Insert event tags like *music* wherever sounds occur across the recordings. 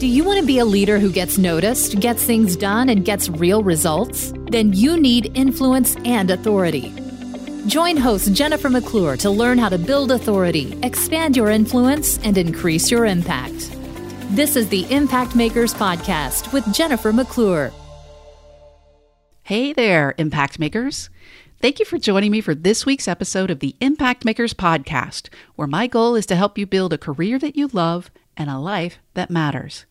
Do you want to be a leader who gets noticed, gets things done, and gets real results? Then you need influence and authority. Join host Jennifer McClure to learn how to build authority, expand your influence, and increase your impact. This is the Impact Makers Podcast with Jennifer McClure. Hey there, Impact Makers. Thank you for joining me for this week's episode of the Impact Makers Podcast, where my goal is to help you build a career that you love and a life that matters.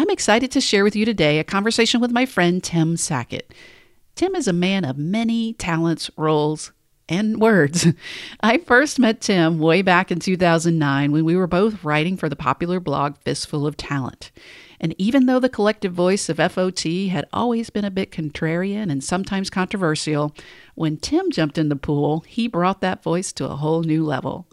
I'm excited to share with you today a conversation with my friend Tim Sackett. Tim is a man of many talents, roles, and words. *laughs* I first met Tim way back in 2009 when we were both writing for the popular blog Fistful of Talent. And even though the collective voice of FOT had always been a bit contrarian and sometimes controversial, when Tim jumped in the pool, he brought that voice to a whole new level.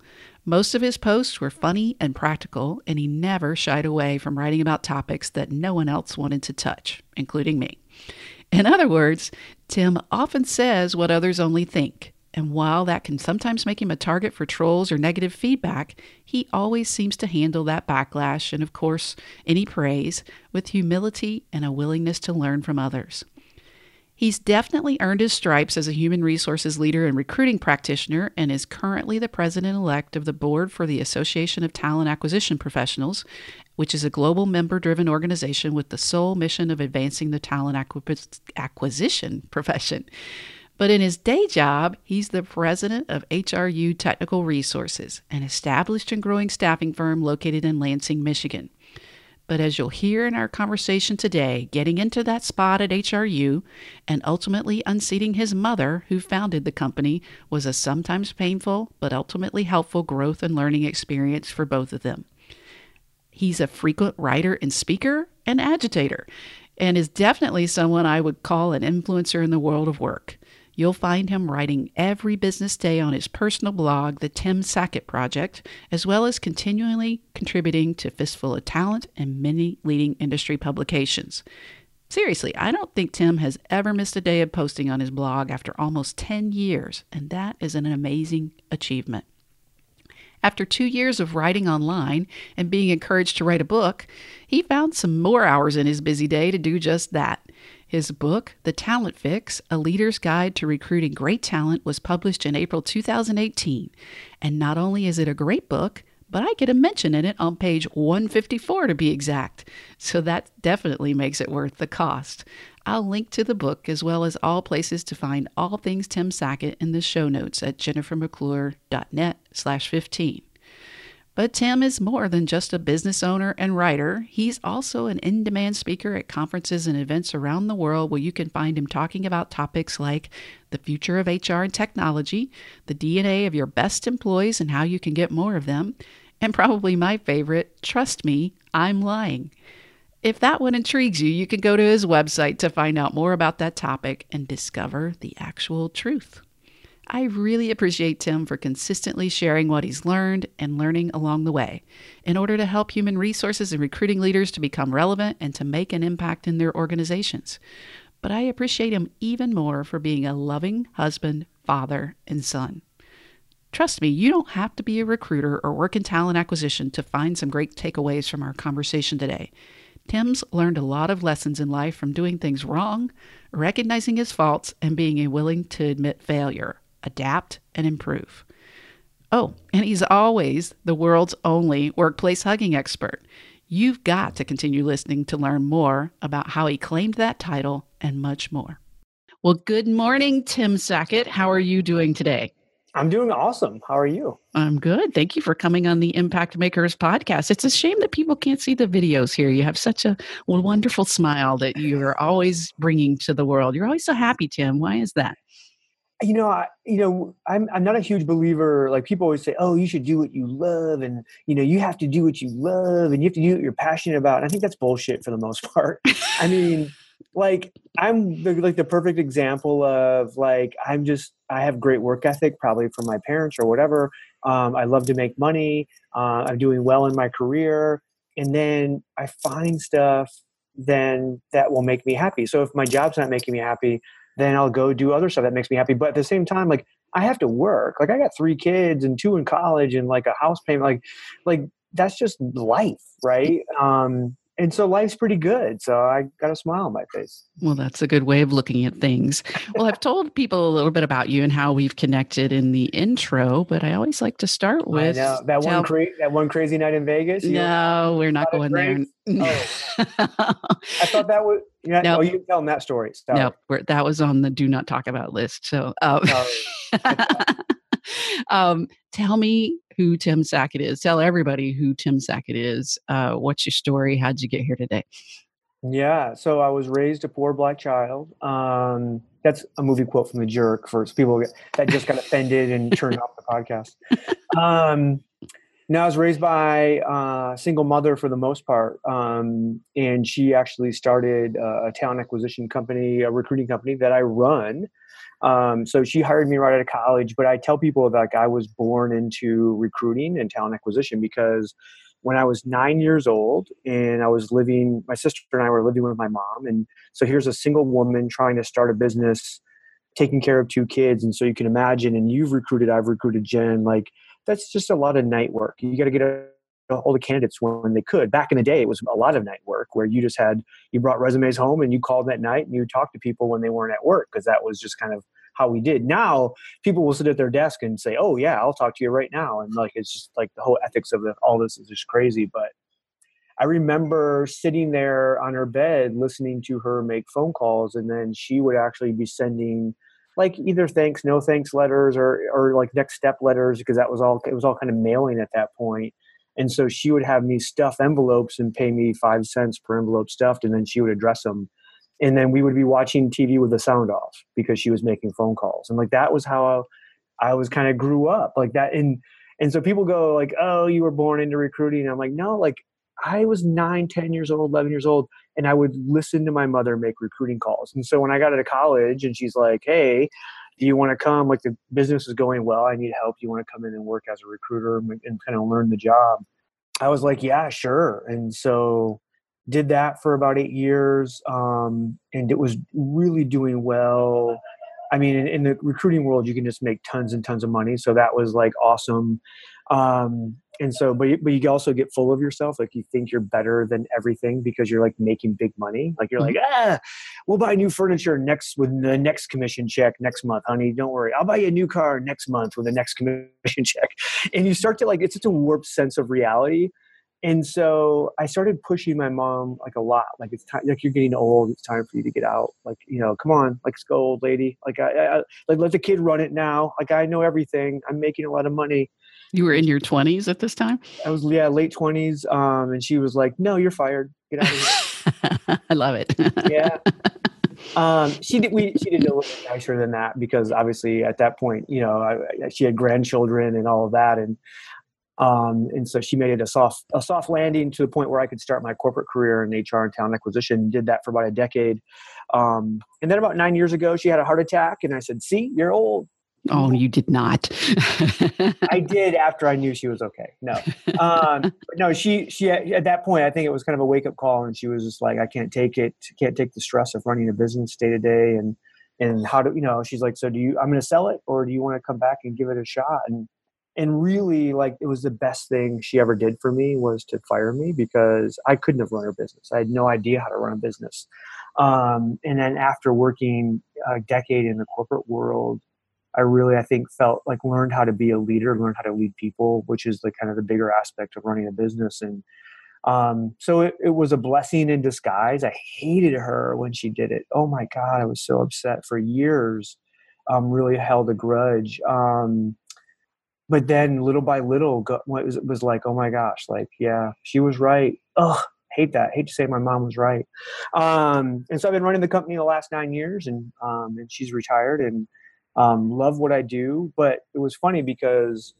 Most of his posts were funny and practical, and he never shied away from writing about topics that no one else wanted to touch, including me. In other words, Tim often says what others only think. And while that can sometimes make him a target for trolls or negative feedback, he always seems to handle that backlash and, of course, any praise with humility and a willingness to learn from others. He's definitely earned his stripes as a human resources leader and recruiting practitioner and is currently the president elect of the board for the Association of Talent Acquisition Professionals, which is a global member driven organization with the sole mission of advancing the talent acquisition *laughs* profession. But in his day job, he's the president of HRU Technical Resources, an established and growing staffing firm located in Lansing, Michigan. But as you'll hear in our conversation today, getting into that spot at HRU and ultimately unseating his mother, who founded the company, was a sometimes painful but ultimately helpful growth and learning experience for both of them. He's a frequent writer and speaker and agitator, and is definitely someone I would call an influencer in the world of work. You'll find him writing every business day on his personal blog, The Tim Sackett Project, as well as continually contributing to Fistful of Talent and many leading industry publications. Seriously, I don't think Tim has ever missed a day of posting on his blog after almost 10 years, and that is an amazing achievement. After two years of writing online and being encouraged to write a book, he found some more hours in his busy day to do just that. His book, The Talent Fix A Leader's Guide to Recruiting Great Talent, was published in April 2018. And not only is it a great book, but I get a mention in it on page 154 to be exact. So that definitely makes it worth the cost. I'll link to the book as well as all places to find all things Tim Sackett in the show notes at jennifermcclure.net slash 15. But Tim is more than just a business owner and writer. He's also an in demand speaker at conferences and events around the world where you can find him talking about topics like the future of HR and technology, the DNA of your best employees and how you can get more of them, and probably my favorite, Trust Me, I'm Lying. If that one intrigues you, you can go to his website to find out more about that topic and discover the actual truth. I really appreciate Tim for consistently sharing what he's learned and learning along the way in order to help human resources and recruiting leaders to become relevant and to make an impact in their organizations. But I appreciate him even more for being a loving husband, father, and son. Trust me, you don't have to be a recruiter or work in talent acquisition to find some great takeaways from our conversation today. Tim's learned a lot of lessons in life from doing things wrong, recognizing his faults, and being willing to admit failure adapt, and improve. Oh, and he's always the world's only workplace hugging expert. You've got to continue listening to learn more about how he claimed that title and much more. Well, good morning, Tim Sackett. How are you doing today? I'm doing awesome. How are you? I'm good. Thank you for coming on the Impact Makers podcast. It's a shame that people can't see the videos here. You have such a wonderful smile that you're always bringing to the world. You're always so happy, Tim. Why is that? You know, I, you know, I'm I'm not a huge believer. Like people always say, "Oh, you should do what you love," and you know, you have to do what you love, and you have to do what you're passionate about. And I think that's bullshit for the most *laughs* part. I mean, like I'm the, like the perfect example of like I'm just I have great work ethic, probably from my parents or whatever. Um, I love to make money. Uh, I'm doing well in my career, and then I find stuff then that will make me happy. So if my job's not making me happy, then I'll go do other stuff that makes me happy. But at the same time, like I have to work. Like I got three kids and two in college and like a house payment. Like, like that's just life, right? Um, and so life's pretty good. So I got a smile on my face. Well, that's a good way of looking at things. Well, I've told people a little bit about you and how we've connected in the intro, but I always like to start with that tell, one cra- that one crazy night in Vegas. No, we're not going there. *laughs* Oh. I thought that was. Yeah, no, oh, you tell them that story. No, that was on the do not talk about list. So, um, *laughs* *laughs* *laughs* um, tell me who Tim Sackett is. Tell everybody who Tim Sackett is. Uh, what's your story? How'd you get here today? Yeah, so I was raised a poor black child. Um, that's a movie quote from The Jerk for people that just got offended and turned off the podcast. *laughs* Um, now I was raised by a single mother for the most part, um, and she actually started a, a talent acquisition company, a recruiting company that I run. Um, so she hired me right out of college. But I tell people that like, I was born into recruiting and talent acquisition because when I was nine years old and I was living, my sister and I were living with my mom. And so here's a single woman trying to start a business, taking care of two kids. And so you can imagine, and you've recruited, I've recruited Jen, like that's just a lot of night work. You got to get a all the candidates when they could. Back in the day, it was a lot of night work where you just had you brought resumes home and you called that night and you talked to people when they weren't at work because that was just kind of how we did. Now people will sit at their desk and say, "Oh yeah, I'll talk to you right now," and like it's just like the whole ethics of the, all this is just crazy. But I remember sitting there on her bed listening to her make phone calls, and then she would actually be sending like either thanks, no thanks letters, or or like next step letters because that was all it was all kind of mailing at that point and so she would have me stuff envelopes and pay me five cents per envelope stuffed, and then she would address them. And then we would be watching TV with the sound off because she was making phone calls. And like that was how I, was kind of grew up like that. And and so people go like, "Oh, you were born into recruiting." And I'm like, "No, like I was nine, ten years old, 11 years old, and I would listen to my mother make recruiting calls. And so when I got out of college and she's like, hey, do you want to come? Like the business is going well. I need help. You want to come in and work as a recruiter and, and kind of learn the job? I was like, yeah, sure. And so did that for about eight years. Um, and it was really doing well. I mean, in, in, the recruiting world, you can just make tons and tons of money. So that was like awesome. Um, and so but you, but you also get full of yourself like you think you're better than everything because you're like making big money. Like you're like mm-hmm. ah we'll buy new furniture next with the next commission check next month honey. Don't worry. I'll buy you a new car next month with the next commission *laughs* check. And you start to like it's such a warped sense of reality. And so i started pushing my mom like a lot. Like it's time like you're getting old. It's time for you to get out. Like you know come on. Like let's go old lady. Like I, I like let the kid run it now. Like i know everything. I'm making a lot of money you were in your 20s at this time? I was, yeah, late 20s. Um, and she was like, no, you're fired. Get out of here. *laughs* I love it. yeah. *laughs* Um, she did, we, she did a little bit nicer than that because obviously at that point, you know, I, she had grandchildren and all of that. And, um, and so she made it a soft, a soft landing to the point where I could start my corporate career in HR and talent acquisition. Did that for about a decade. Um, and then about nine years ago, she had a heart attack and I said, see, you're old. Oh, you did not. I *laughs* did after I knew she was okay. No, um, no, she she at that point I think it was kind of a wake up call, and she was just like, I can't take it, can't take the stress of running a business day to day, and and how do you know? She's like, so do you? I'm going to sell it, or do you want to come back and give it a shot? And and really, like, it was the best thing she ever did for me was to fire me because I couldn't have run her business. I had no idea how to run a business. Um, and then after working a decade in the corporate world I really, I think, felt like learned how to be a leader, learned how to lead people, which is the kind of the bigger aspect of running a business. And um, so it, it was a blessing in disguise. I hated her when she did it. Oh my God, I was so upset for years. Um, really held a grudge. Um, but then little by little, it was, was like, oh my gosh, like, yeah, she was right. Ugh, hate that. Hate to say my mom was right. Um, and so I've been running the company the last nine years, and um, and she's retired, and um, love what I do. But it was funny because,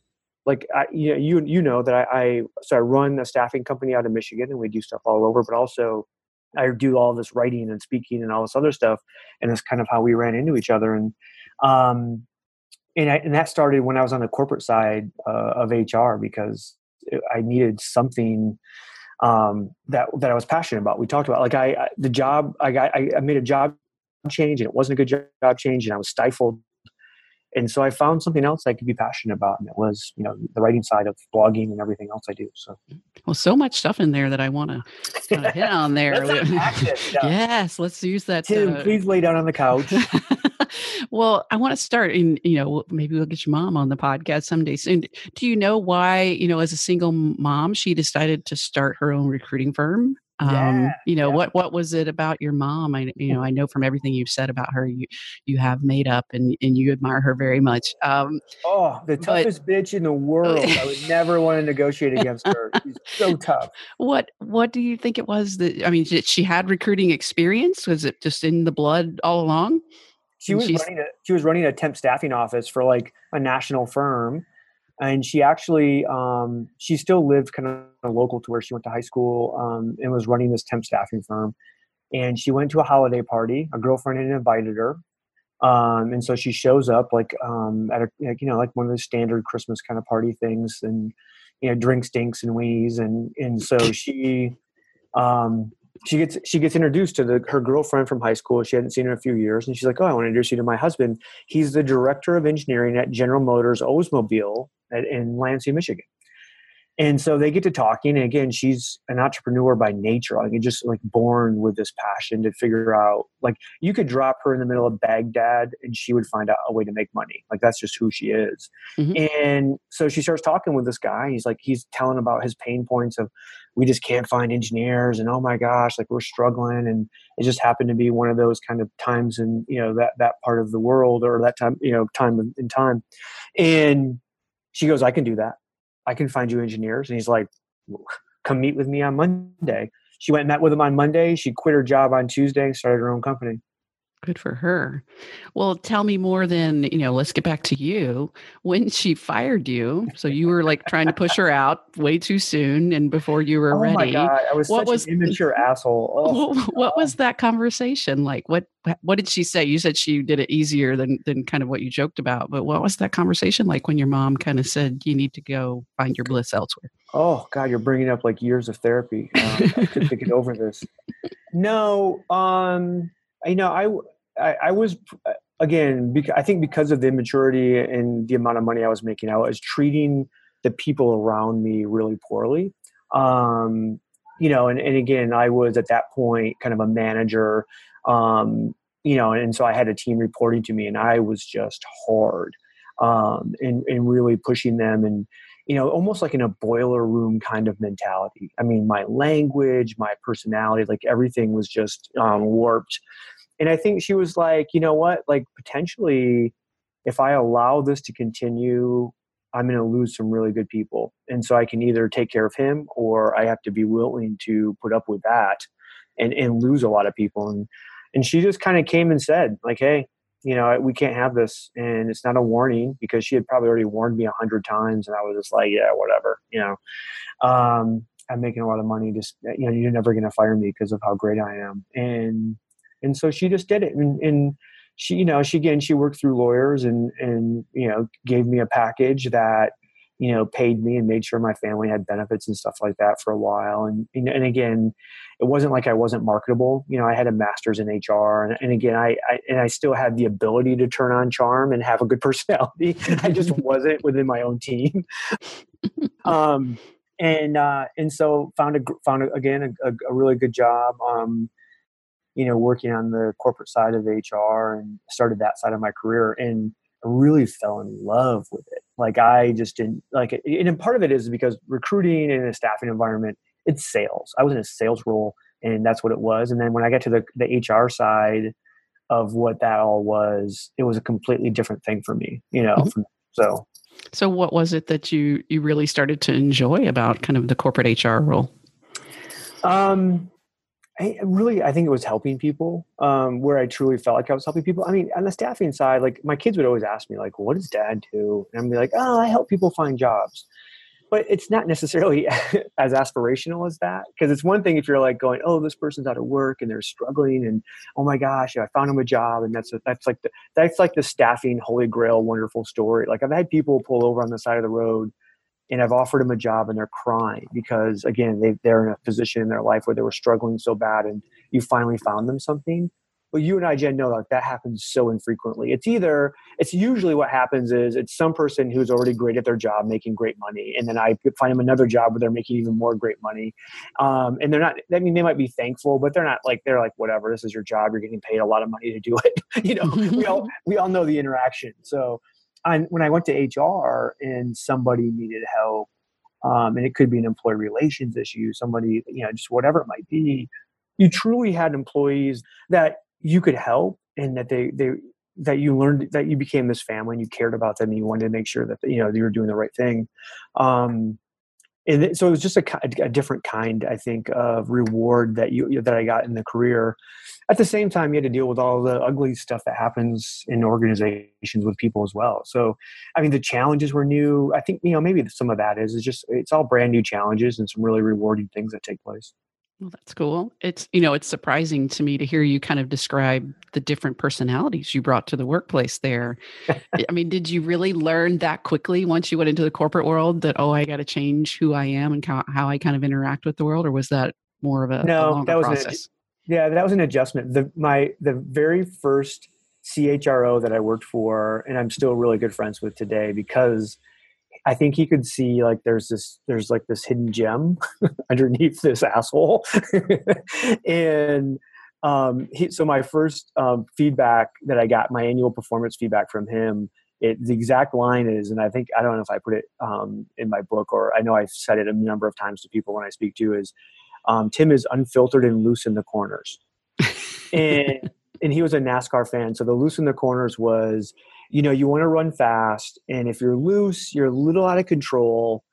like, I, you know, you you know that I, I so I run a staffing company out of Michigan, and we do stuff all over. But also, I do all this writing and speaking and all this other stuff, and that's kind of how we ran into each other. And um, and, I, and that started when I was on the corporate side uh, of HR because I needed something um, that that I was passionate about. We talked about like I, I the job I got I, I made a job change and it wasn't a good job change and I was stifled and so I found something else I could be passionate about, and it was you know the writing side of blogging and everything else I do. So, well, so much stuff in there that I want to *laughs* hit on there. yes, let's use that. Tim, uh, please lay down on the couch. *laughs* well, I want to start in, you know, maybe we'll get your mom on the podcast someday soon. Do you know why, you know, as a single mom, she decided to start her own recruiting firm? Um yeah, you know yeah. what what was it about your mom? I you know *laughs* i know from everything you've said about her you you have made up and and you admire her very much um oh the but- toughest bitch in the world. I would never want to negotiate against *laughs* her. She's so tough. What what do you think it was that i mean did she had recruiting experience? Was it just in the blood all along? She was running a she was running a temp staffing office for like a national firm and she actually um, she still lived kind of local to where she went to high school um, and was running this temp staffing firm. And she went to a holiday party. A girlfriend had invited her. Um, and so she shows up like um, at a like, you know like one of the standard christmas kind of party things and you know drinks dinks and weenies and and so she um, she gets she gets introduced to the, her girlfriend from high school. She hadn't seen her in a few years, and she's like, "Oh, I want to introduce you to my husband. He's the director of engineering at General Motors Oldsmobile at, in Lansing, Michigan." And so they get to talking, and again, she's an entrepreneur by nature. Like, just like born with this passion to figure out. Like, you could drop her in the middle of Baghdad, and she would find out a way to make money. Like, that's just who she is. Mhm. And so she starts talking with this guy. He's like, he's telling about his pain points of we just can't find engineers and oh my gosh like we're struggling and it just happened to be one of those kind of times in you know that that part of the world or that time you know time in time and she goes i can do that. I can find you engineers. And he's like come meet with me on monday. She went and met with him on monday. She quit her job on tuesday and started her own company good for her well tell me more than you know let's get back to you when she fired you so you were like trying to push her out way too soon and before you were oh my ready god i was What such was- an immature asshole *laughs* oh, What, what was that conversation like? What what did she say? You said she did it easier than than kind of what you joked about, but what was that conversation like when your mom kind of said you need to go find your bliss elsewhere? Oh God, you're bringing up like years of therapy um, to, to get over this. No, um, you know, I, I, I was again. Bec- I think because of the immaturity and the amount of money I was making, I was treating the people around me really poorly. Um, you know, and, and again, I was at that point kind of a manager. Um, you know, and so I had a team reporting to me, and I was just hard um, and, and really pushing them and you know, almost like in a boiler room kind of mentality. I mean, my language, my personality, like everything was just um, warped. And I think she was like, you know what, like potentially, if I allow this to continue, I'm going to lose some really good people. And so I can either take care of him or I have to be willing to put up with that and, and lose a lot of people. And, and she just kind of came and said, like, hey, you know, we can't have this. And it's not a warning because she had probably already warned me a hundred times. And I was just like, yeah, whatever, you know, um, I'm making a lot of money. Just, you know, you're never going to fire me because of how great I am. And, and so she just did it. And, and she, you know, she, again, she worked through lawyers and, and, you know, gave me a package that, you know, paid me and made sure my family had benefits and stuff like that for a while. And, and, and again, it wasn't like I wasn't marketable. You know, I had a master's in HR, and, and again, I, I and I still had the ability to turn on charm and have a good *laughs* personality. I just *laughs* wasn't within my own team. *laughs* um, and uh, and so found a found a, again a, a really good job. Um, you know, working on the corporate side of HR and started that side of my career and I really fell in love with it. Like I just didn't like it. And part of it is because recruiting in a staffing environment, it's sales. I was in a sales role and that's what it was. And then when I got to the, the HR side of what that all was, it was a completely different thing for me, you know? Mhm. So So what was it that you you really started to enjoy about kind of the corporate HR role? Um, I really, I think it was helping people. Um, where I truly felt like I was helping people. I mean, on the staffing side, like my kids would always ask me, like, "What does Dad do?" And I'm be like, "Oh, I help people find jobs." But it's not necessarily *laughs* as aspirational as that because it's one thing if you're like going, "Oh, this person's out of work and they're struggling," and "Oh my gosh, I found them a job," and that's that's like the that's like the staffing holy grail wonderful story. Like I've had people pull over on the side of the road and I've offered them a job and they're crying because again they they're in a position in their life where they were struggling so bad and you finally found them something. but you and I, Jen, know like that happens so infrequently. It's either it's usually what happens is it's some person who's already great at their job, making great money, and then I find them another job where they're making even more great money, um, and they're not. I mean, they might be thankful, but they're not like they're like whatever. This is your job. You're getting paid a lot of money to do it. *laughs* you know, we all *laughs* we all know the interaction. So, I, when I went to HR and somebody needed help um, and it could be an employee relations issue, somebody, you know, just whatever it might be. You truly had employees that you could help and that they, they, that you learned that you became this family and you cared about them and you wanted to make sure that you know you were doing the right thing um, and so it was just a, a, different kind i think of reward that you that i got in the career. At the same time you had to deal with all the ugly stuff that happens in organizations with people as well. So i mean the challenges were new. I think you know maybe some of that is is just it's all brand new challenges and some really rewarding things that take place well, that's cool. It's you know, it's surprising to me to hear you kind of describe the different personalities you brought to the workplace there. *laughs* I mean, did you really learn that quickly once you went into the corporate world that oh, I got to change who I am and how, I kind of interact with the world, or was that more of a no? A that was process? yeah, that was an adjustment. The my the very first CHRO that I worked for, and I'm still really good friends with today because I think he could see like there's this there's like this hidden gem *laughs* underneath this asshole, *laughs* and um, he, so my first um, feedback that I got, my annual performance feedback from him, it, the exact line is, and I think I don't know if I put it um, in my book or I know I've said it a number of times to people when I speak to is, um, Tim is unfiltered and loose in the corners, *laughs* and and he was a NASCAR fan, so the loose in the corners was you know you want to run fast and if you're loose you're a little out of control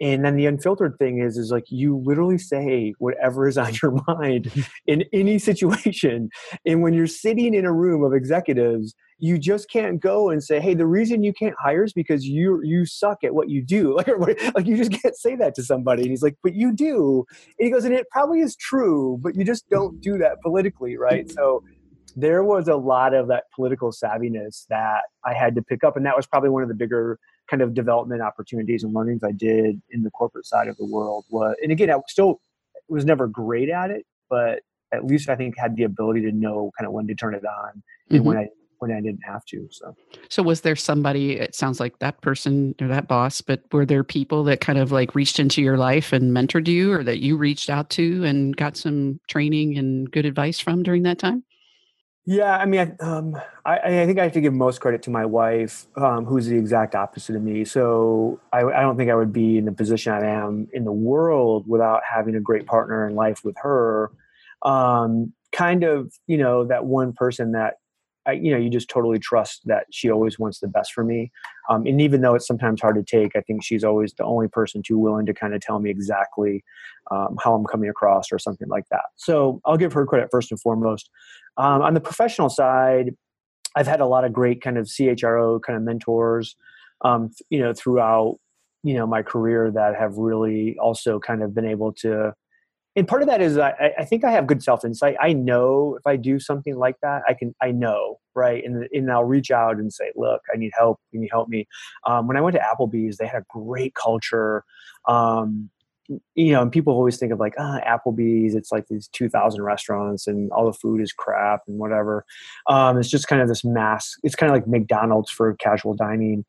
and then the unfiltered thing is is like you literally say whatever is on *laughs* your mind in any situation and when you're sitting in a room of executives you just can't go and say hey the reason you can't hire is because you you suck at what you do. *laughs* Like, like you just can't say that to somebody and he's like but you do. And he goes and it probably is true but you just don't do that politically right? So there was a lot of that political savviness that I had to pick up. And that was probably one of the bigger kind of development opportunities and learnings I did in the corporate side of the world. Was, and again, I still was never great at it, but at least I think had the ability to know kind of when to turn it on and mm-hmm. when I when I didn't have to. So, so was there somebody? It sounds like that person or that boss, but were there people that kind of like reached into your life and mentored you, or that you reached out to and got some training and good advice from during that time? Yeah, I mean, um, I, I, think I have to give most credit to my wife, um, who's the exact opposite of me. So I, I, don't think I would be in the position I am in the world without having a great partner in life with her. Um, kind of, you know, that one person that I, you know, you just totally trust that she always wants the best for me. Um, and even though it's sometimes hard to take, I think she's always the only person too willing to kind of tell me exactly um, how I'm coming across or something like that. So I'll give her credit first and foremost. Um, on the professional side, I've had a lot of great kind of CHRO kind of mentors, um, you know, throughout you know my career that have really also kind of been able to and part of that is I, I think I have good self insight. I know if I do something like that, I can I know right, and and I'll reach out and say, look, I need help. Can you help me? Um, when I went to Applebee's, they had a great culture. Um, you know, and people always think of like ah, Applebee's. It's like these two thousand restaurants, and all the food is crap and whatever. Um, it's just kind of this mass. It's kind of like McDonald's for casual dining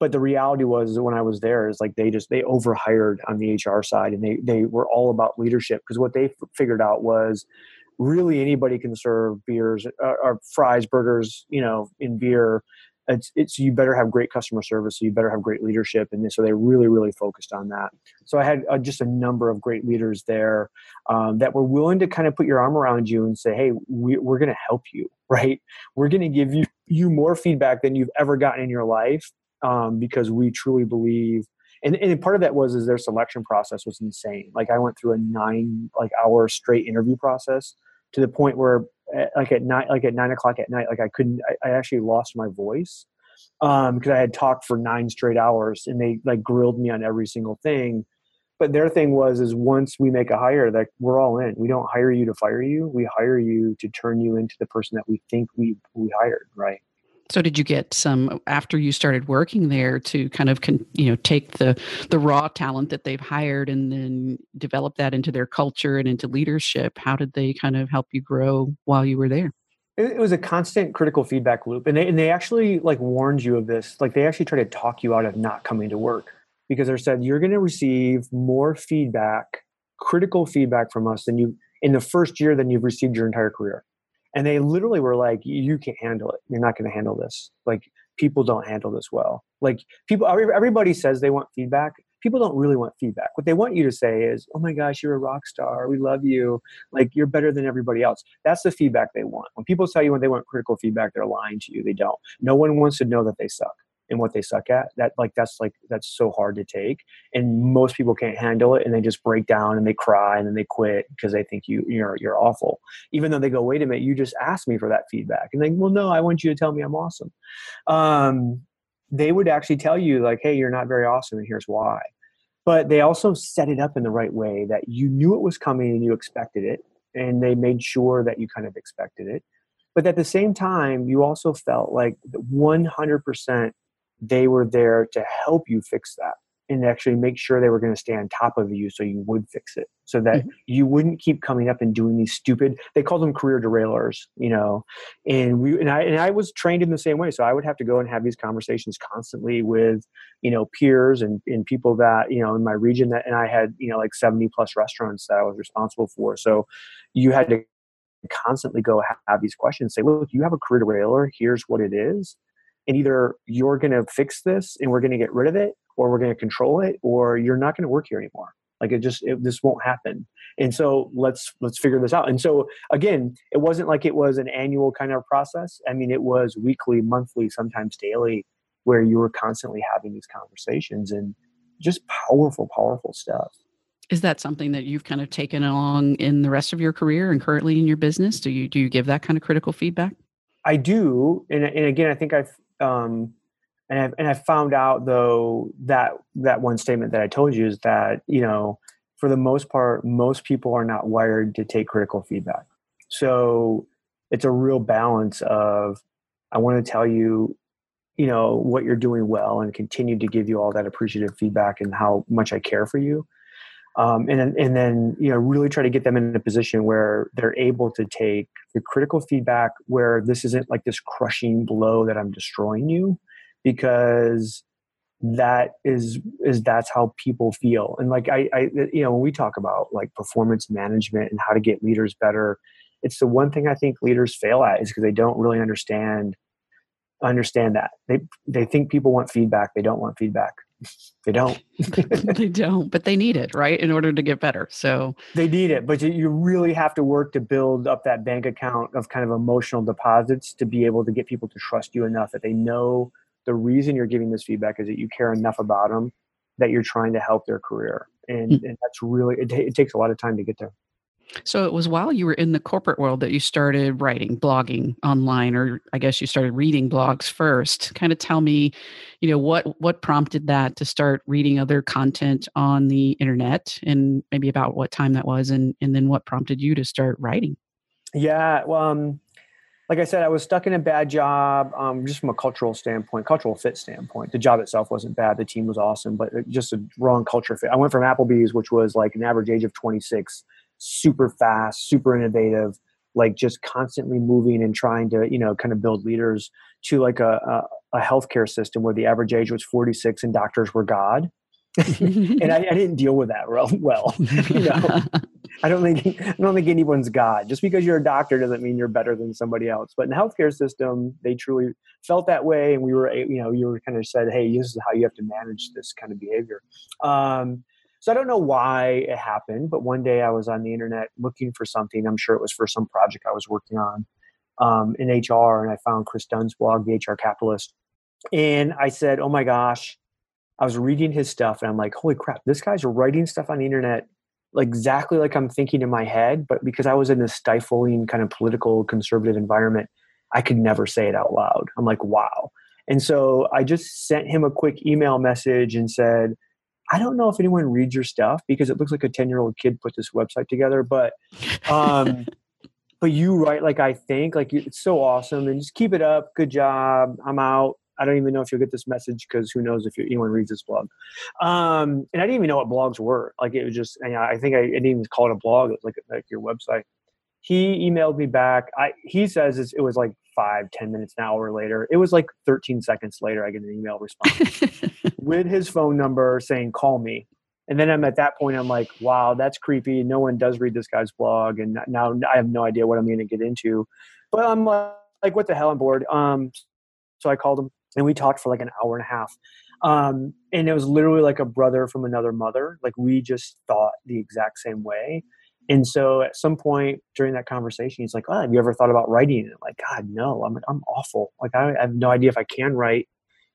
but the reality was when I was there is like they just they overhired on the HR side and they they were all about leadership because what they f- figured out was really anybody can serve beers uh, or fries burgers you know in beer. It's it's you better have great customer service so you better have great leadership and so they really really focused on that. So i had uh, just a number of great leaders there um, that were willing to kind of put your arm around you and say hey we, we're going to help you *laughs* right? We're going to give you you more feedback than you've ever gotten in your life um, because we truly believe and, and part of that was is their selection process was insane. Like i went through a nine like hour straight interview process to the point where eh, like at night like at nine o'clock at night like i couldn't i, I actually lost my voice um because i had talked for nine straight hours and they like grilled me on every single thing. But their thing was is once we make a hire that we're all in. We don't hire you to fire you. We hire you to turn you into the person that we think we we hired right so did you get some after you started working there to kind of you know take the the raw talent that they've hired and then develop that into their culture and into leadership? How did they kind of help you grow while you were there? it, it was a constant critical feedback loop and they, and they actually like warned you of this like they actually try to talk you out of not coming to work because they said you're going to receive more feedback critical feedback from us than you in the first year than you've received your entire career and they literally were like you can't handle it you're not going to handle this like people don't handle this well like people everybody says they want feedback people don't really want feedback. What they want you to say is, "Oh my gosh, you're a rock star. We love you. Like you're better than everybody else." That's the feedback they want. When people tell you when they want critical feedback, they're lying to you. They don't. No one wants to know that they suck and what they suck at. That like that's like that's so hard to take, and most people can't handle it, and they just break down and they cry and then they quit because they think you you're you're awful. Even though they go, "Wait a minute, you just asked me for that feedback," and they, "Well, no, I want you to tell me I'm awesome." Um, they would actually tell you like hey you're not very awesome and here's why but they also set it up in the right way that you knew it was coming and you expected it and they made sure that you kind of expected it but at the same time you also felt like 100% they were there to help you fix that and actually make sure they were going to stay on top of you so you would fix it so that mm-hmm. you wouldn't keep coming up and doing these stupid they call them career derailers you know and we and I and I was trained in the same way so I would have to go and have these conversations constantly with you know peers and, and people that you know in my region that and I had you know like 70 plus restaurants that I was responsible for so you had to constantly go have, have these questions say look you have a career derailer here's what it is and either you're going to fix this and we're going to get rid of it or we're going to control it or you're not going to work here anymore. Like it just it, this won't happen. And so let's let's figure this out. And so again it wasn't like it was an annual kind of process. I mean it was weekly monthly sometimes daily where you were constantly having these conversations and just powerful powerful stuff. Is that something that you've kind of taken along in the rest of your career and currently in your business? Do you do you give that kind of critical feedback? I do. And, and again i think i've um, and I've, and I found out though that that one statement that I told you is that you know for the most part most people are not wired to take critical feedback. So it's a real balance of I want to tell you you know what you're doing well and continue to give you all that appreciative feedback and how much I care for you. Um, and and then you know really try to get them in a position where they're able to take the critical feedback where this isn't like this crushing blow that I'm destroying you, because that is is that's how people feel. And like I, I you know when we talk about like performance management and how to get leaders better it's the one thing i think leaders fail at is because they don't really understand understand that. They they think people want feedback. They don't want feedback. They don't. *laughs* They don't but they need it right in order to get better. So they need it but you really have to work to build up that bank account of kind of emotional deposits to be able to get people to trust you enough that they know the reason you're giving this feedback is that you care enough about them that you're trying to help their career. And, mm-hmm. and that's really it, it, takes a lot of time to get there so it was while you were in the corporate world that you started writing blogging online or i guess you started reading blogs first kind of tell me you know what what prompted that to start reading other content on the internet and maybe about what time that was and and then what prompted you to start writing yeah well um, like I said, I was stuck in a bad job, um, just from a cultural standpoint, cultural fit standpoint. The job itself wasn't bad; the team was awesome, but just a wrong culture fit. I went from Applebee's, which was like an average age of 26, super fast, super innovative, like just constantly moving and trying to, you know, kind of build leaders, to like a, a, a healthcare system where the average age was 46 and doctors were God. and I, I, didn't deal with that well. *laughs* well you know, *laughs* I don't think I don't think anyone's God. Just because you're a doctor doesn't mean you're better than somebody else. But in the healthcare system, they truly felt that way, and we were, you know, you were kind of said, "Hey, this is how you have to manage this kind of behavior." Um, so I don't know why it happened, but one day I was on the internet looking for something. I'm sure it was for some project I was working on um, in HR, and I found Kris Dunn's blog, The HR Capitalist, and I said, "Oh my gosh." I was reading his stuff and I'm like, holy crap, this guy's writing stuff on the internet exactly like I'm thinking in my head, but because I was in this stifling kind of political conservative environment, I could never say it out loud. I'm like, wow. And so I just sent him a quick email message and said, I don't know if anyone reads your stuff because it looks like a 10 year old kid put this website together, but, um, *laughs* but you write like I think, like it's so awesome and just keep it up. Good job. I'm out. I don't even know if you'll get this message because who knows if anyone reads this blog. Um, and I didn't even know what blogs were. Like it was just, I think I, I didn't even call it a blog. It was like like your website. he emailed me back. I he says it was like five, ten minutes, an hour later. It was like 13 seconds later. I get an email response *laughs* with his phone number saying, "Call me." And then I'm at that point. I'm like, "Wow, that's creepy. No one does read this guy's blog, and now I have no idea what I'm going to get into." But I'm like, like, "What the hell?" I'm bored. Um, so I called him, and we talked for like an hour and a half. Um, and it was literally like a brother from another mother. Like we just thought the exact same way. And so at some point during that conversation, he's like, "Oh, have you ever thought about writing?" I'm like, "God, no. I'm I'm awful. Like I, I have no idea if I can write."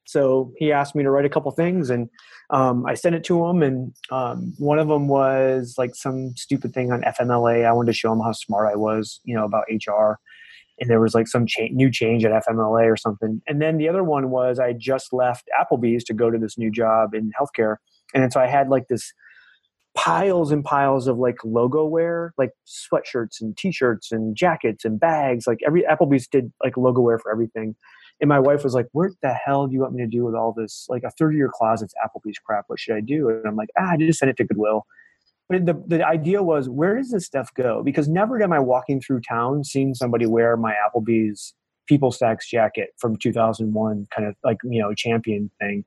So he asked me to write a couple things, and um, I sent it to him. And um, one of them was like some stupid thing on FMLA. I wanted to show him how smart I was, you know, about HR. And there was like some cha- new change at FMLA or something. And then the other one was I just left Applebee's to go to this new job in healthcare, and so I had like this piles and piles of like logo wear, like sweatshirts and t-shirts and jackets and bags. Like every Applebee's did like logo wear for everything. And my wife was like, "What the hell do you want me to do with all this? Like a third of your closet's Applebee's crap. What should I do?" And I'm like, "Ah, I just send it to Goodwill." But the the idea was, where does this stuff go? Because never am I walking through town seeing somebody wear my Applebee's People Stacks jacket from 2001, kind of like you know champion thing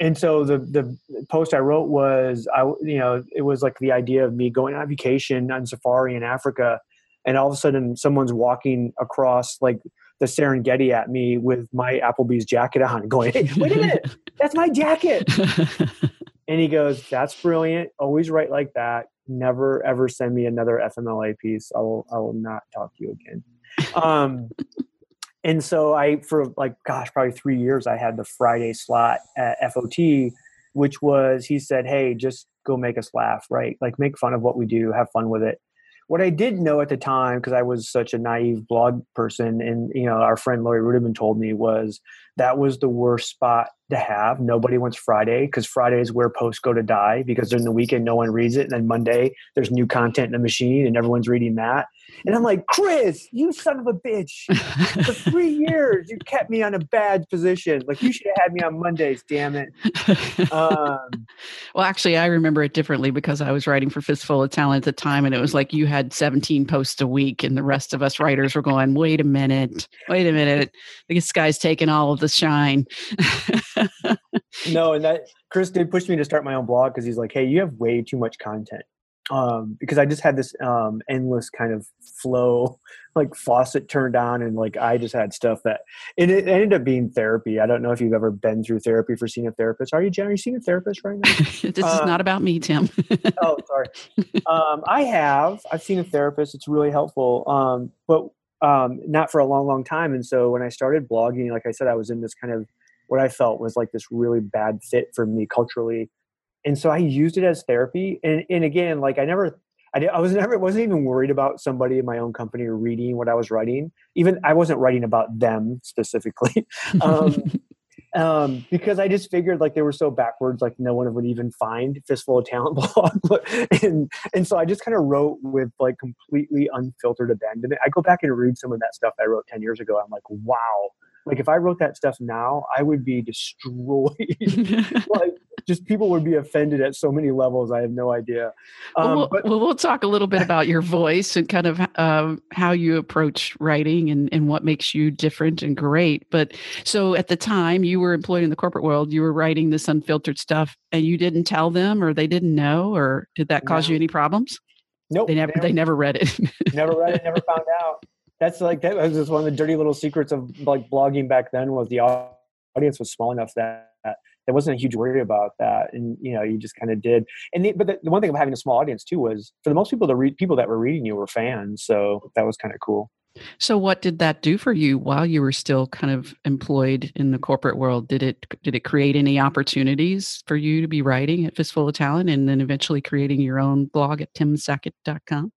and so the the post I wrote was I you know it was like the idea of me going on vacation on safari in Africa, and all of a sudden someone's walking across like the Serengeti at me with my Applebee's jacket on, *laughs* going, "Hey, wait a minute, *laughs* that's my jacket!" *laughs* and he goes, "That's brilliant. Always write like that. Never ever send me another FMLA piece. I will I will not talk to you again." Um, and so I, for like, gosh, probably three years, I had the Friday slot at FOT, which was he said, "Hey, just go make us laugh, right? Like, make fun of what we do, have fun with it." What I didn't know at the time, because I was such a naive blog person, and you know, our friend Laurie Ruettimann told me was that was the worst spot to have. Nobody wants Friday because Friday is where posts go to die because during the weekend no one reads it, and then Monday there's new content in the machine and everyone's reading that. And I'm like, Kris, you son of a bitch! For *laughs* three years you kept me on a bad position. Like you should have had me on Mondays. Damn it. Um, well, actually, I remember it differently because I was writing for Fistful of Talent at the time, and it was like you had 17 posts a week, and the rest of us writers were going, "Wait a minute, wait a minute, this guy's taking all of the shine." *laughs* no, and that Kris did push me to start my own blog because he's like, "Hey, you have way too much content." Um, because I just had this um, endless kind of flow, *laughs* like faucet turned on, and like I just had stuff that and it ended up being therapy. I don't know if you've ever been through therapy for seeing a therapist. Are you, Jen? Are you seeing a therapist right now? *laughs* this uh, is not about me, Tim. *laughs* oh, sorry. Um, I have. I've seen a therapist. It's really helpful. Um, but um, not for a long, long time. And so when I started blogging, like I said, I was in this kind of what I felt was like this really bad fit for me culturally. And so I used it as therapy. And, and again, like I never, I, I was never, wasn't even worried about somebody in my own company reading what I was writing. Even I wasn't writing about them specifically. *laughs* um, um, because I just figured like they were so backwards, like no one would even find Fistful of Talent *laughs* blog, and and so I just kind of wrote with like completely unfiltered abandonment. I go back and read some of that stuff I wrote ten years ago. I'm like, wow, like if I wrote that stuff now, I would be destroyed. *laughs* like just people would be offended at so many levels. I have no idea. Um, well, we'll, but, well, we'll talk a little bit about your voice and kind of um, how you approach writing and, and what makes you different and great. But so at the time you were employed in the corporate world, you were writing this unfiltered stuff and you didn't tell them or they didn't know, or did that cause no. you any problems? Nope. They never, they never, they never read it. *laughs* never read it, never found out that's like that was just one of the dirty little secrets of like blogging back then was the audience was small enough that there wasn't a huge worry about that and you know you just kind of did. And the, but the, the, one thing of having a small audience too was for the most people the read people that were reading you were fans so that was kind of cool. So what did that do for you while you were still kind of employed in the corporate world? Did it did it create any opportunities for you to be writing at fistful of talent and then eventually creating your own blog at timsackett.com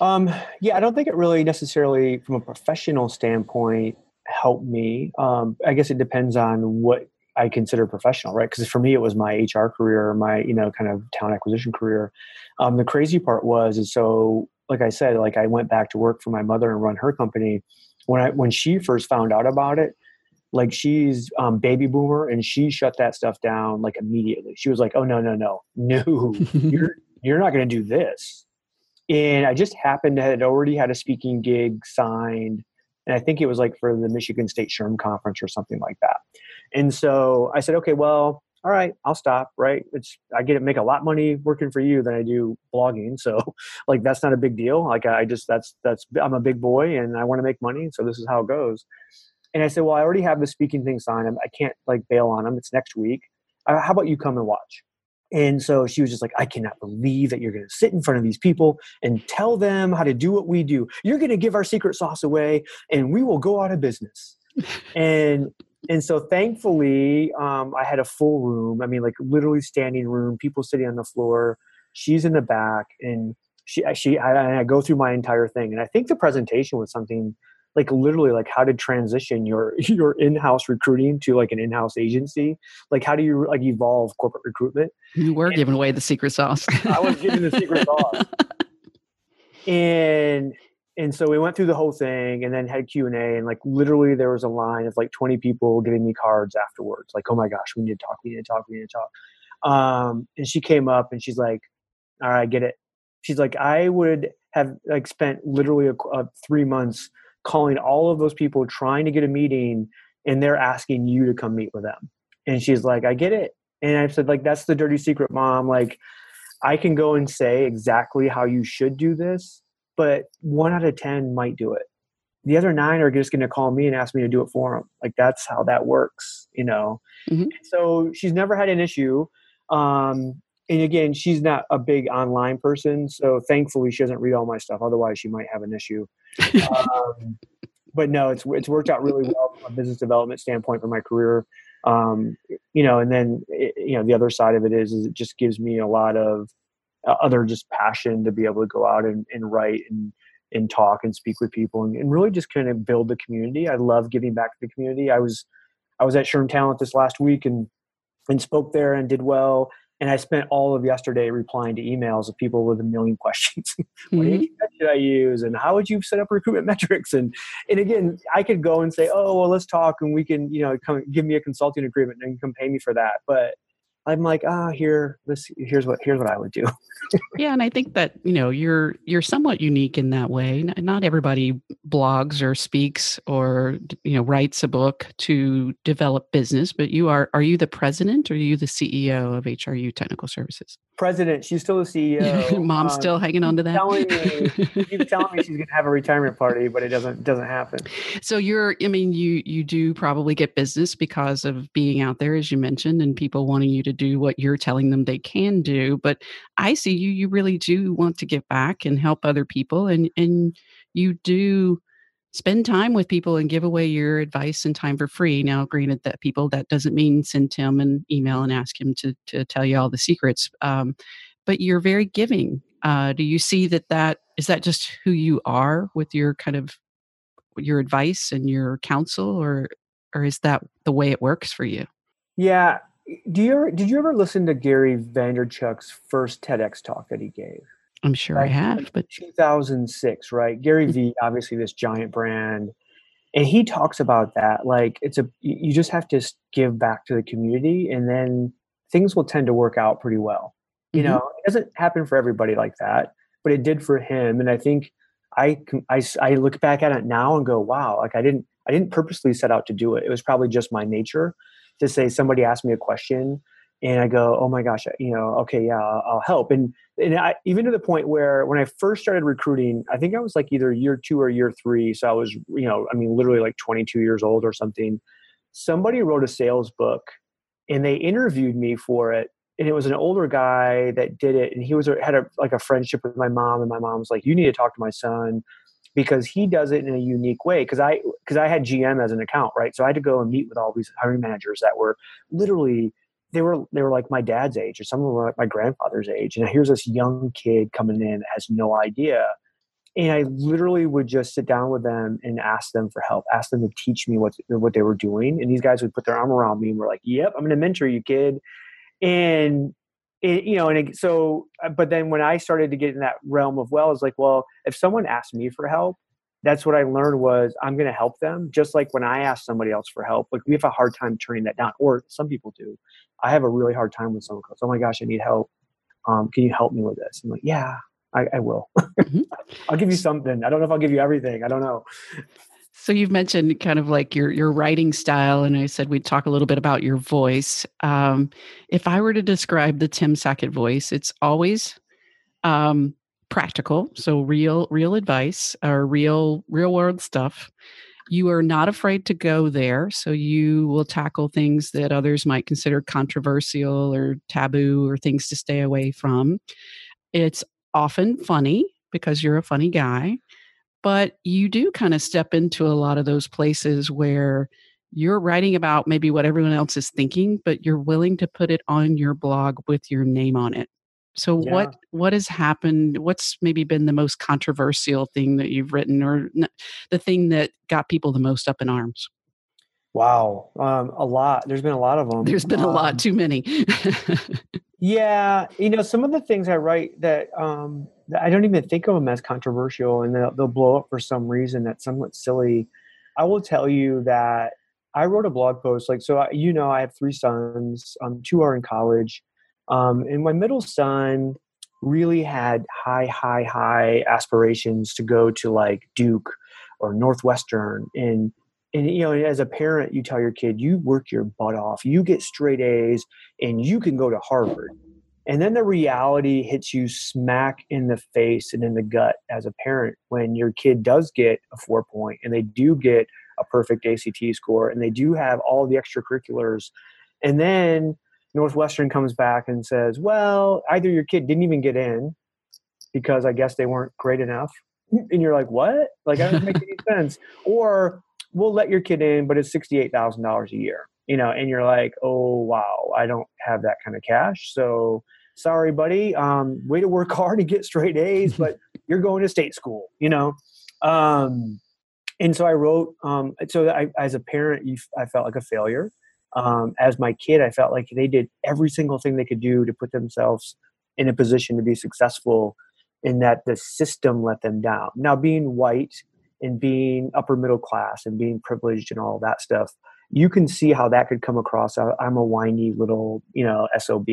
um, yeah, I don't think it really necessarily, from a professional standpoint, helped me. Um, I guess it depends on what I consider professional, right? Because for me, it was my HR career, my you know kind of talent acquisition career. Um, the crazy part was, is so like I said, like I went back to work for my mother and run her company. When I when she first found out about it, like she's um, baby boomer and she shut that stuff down like immediately. She was like, "Oh no, no, no, no, *laughs* you're you're not going to do this." and I just happened to had already had a speaking gig signed, and I think it was like for the Michigan State SHRM conference or something like that. And so I said, okay, well, all right, I'll stop. Right? It's I get to make a lot of money working for you than I do blogging, *laughs* so like that's not a big deal. Like I just that's that's I'm a big boy and I want to make money, so this is how it goes. And I said, well, I already have the speaking thing signed. I can't like bail on them. It's next week. Uh, how about you come and watch? And so she was just like, I cannot believe that you're going to sit in front of these people and tell them how to do what we do. You're going to give our secret sauce away and we will go out of business. *laughs* and and so thankfully, um, I had a full room. I mean, like literally standing room, people sitting on the floor. She's in the back, and she she I, I go through my entire thing. And I think the presentation was something like literally like how to transition your *laughs* your in-house recruiting to like an in-house agency like how do you like evolve corporate recruitment you were and giving away the secret sauce i was giving the secret *laughs* sauce and and so we went through the whole thing and then had q&a and like literally there was a line of like 20 people giving me cards afterwards like oh my gosh we need to talk we need to talk we need to talk. Um, and she came up and she's like all right get it. She's like i would have like spent literally a, a three months calling all of those people trying to get a meeting and they're asking you to come meet with them. And she's like i get it. And i said like that's the dirty secret mom. Like i can go and say exactly how you should do this but one out of ten might do it the other nine are just going to call me and ask me to do it for them like that's how that works you know mm-hmm. so she's never had an issue um, and again she's not a big online person so thankfully she doesn't read all my stuff otherwise she might have an issue um, but no, it's it's worked out really well from a business development standpoint for my career. Um, you know, and then it, you know the other side of it is, is it just gives me a lot of other just passion to be able to go out and, and write and and talk and speak with people and, and really just kind of build the community. I love giving back to the community. I was I was at SHRM Talent this last week and and spoke there and did well and I spent all of yesterday replying to emails of people with a million *laughs* questions. what mm-hmm. should I use? And how would you set up recruitment *laughs* metrics? And and again, I could go and say, oh well, let's talk, and we can, you know, come give me a consulting agreement and come pay me for that. But I'm like, ah, oh, here, this, here's what, here's what I would do. yeah, and I think that you know you're you're somewhat unique in that way. Not everybody blogs or speaks or you know writes a book to develop business, but you are. Are you the president or are you the CEO of HRU Technical Services? President. She's still the CEO. *laughs* Mom's um, still hanging on to that. Telling me, *laughs* she's telling me she's going to have a retirement party, but it doesn't doesn't happen. So you're. I mean, you you do probably get business because of being out there, as you mentioned, and people wanting you to do what you're telling them they can do but i see you you really do want to give back and help other people and and you do spend time with people and give away your advice and time for free. Now granted that people that doesn't mean send tim an email and ask him to to tell you all the secrets um, but you're very giving. Uh, do you see that that is that just who you are with your kind of your advice and your counsel or or is that the way it works for you? Yeah do you ever, did you ever listen to Gary Vaynerchuk's first TEDx talk that he gave? I'm sure I have, but 2006, right? Gary mm. V, obviously this giant brand, and he talks about that. Like it's a you just have to give back to the community, and then things will tend to work out pretty well. You mm-hmm. know, it doesn't happen for everybody like that, but it did for him, and I think I, I I look back at it now and go, wow, like I didn't I didn't purposely set out to do it. It was probably just my nature to say somebody asked me a question and I go, oh my gosh, you know, okay, yeah, I'll, help. And and I, even to the point where when I first started recruiting, I think I was like either year two or year three. So I was, you know, I mean, literally like 22 years old or something. Somebody wrote a sales book and they interviewed me for it. And it was an older guy that did it. And he was had a, like a friendship with my mom. And my mom was like, you need to talk to my son because he does it in a unique way. Because I because I had GM as an account, right? So I had to go and meet with all these hiring managers that were literally they were they were like my dad's age, or some of them were like my grandfather's age. And here's this young kid coming in has no idea. And I literally would just sit down with them and ask them for help, ask them to teach me what what they were doing. And these guys would put their arm around me and were like, "Yep, I'm going to mentor you, kid." And it, you know, and it, so, uh, but then when I started to get in that realm of well, it's like, well, if someone asked me for help, that's what I learned was I'm going to help them. Just like when I ask somebody else for help, like we have a hard time turning that down, or some people do. I have a really hard time when someone goes, "Oh my gosh, I need help. Um, can you help me with this?" I'm like, "Yeah, I, I will. Mm-hmm. *laughs* I'll give you something. I don't know if I'll give you everything. I don't know. So you've mentioned kind of like your your writing style, and I said we'd talk a little bit about your voice. Um, if I were to describe the Tim Sackett voice, it's always um, practical, so real real advice or real real world stuff. You are not afraid to go there, so you will tackle things that others might consider controversial or taboo or things to stay away from. It's often funny because you're a funny guy, but you do kind of step into a lot of those places where you're writing about maybe what everyone else is thinking, but you're willing to put it on your blog with your name on it. So yeah. what what has happened? What's maybe been the most controversial thing that you've written, or the thing that got people the most up in arms? Wow, um, a lot. There's been a lot of *laughs* them. There's been a um, lot, too many. *laughs* yeah, you know, some of the things I write that, um, that I don't even think of them as controversial, and they'll, they'll blow up for some reason that's somewhat silly. I will tell you that I wrote a blog post. Like, so I, you know, I have three sons. Um, two are in college, um, and my middle son really had high, high, high aspirations to go to like Duke or Northwestern, and and you know as a parent you tell your kid you work your butt off you get straight a's and you can go to harvard and then the reality hits you smack in the face and in the gut as a parent when your kid does get a four point and they do get a perfect act score and they do have all the extracurriculars. And then northwestern comes back and says well either your kid didn't even get in because i guess they weren't great enough and you're like what? Like that doesn't make *laughs* any sense. Or we'll let your kid in, but it's $68,000 a year, you know, and you're like, oh, wow, I don't have that kind of cash. So sorry, buddy. Um, way to work *laughs* hard and get straight A's, but *laughs* you're going to state school, you know? Um, and so I wrote, um, so I, as a parent, I felt like a failure. Um, as my kid, I felt like they did every single thing they could do to put themselves in a position to be successful in that the system let them down. Now, being white and being upper middle class and being privileged and all that stuff you can see how that could come across. I'm a whiny little you know sob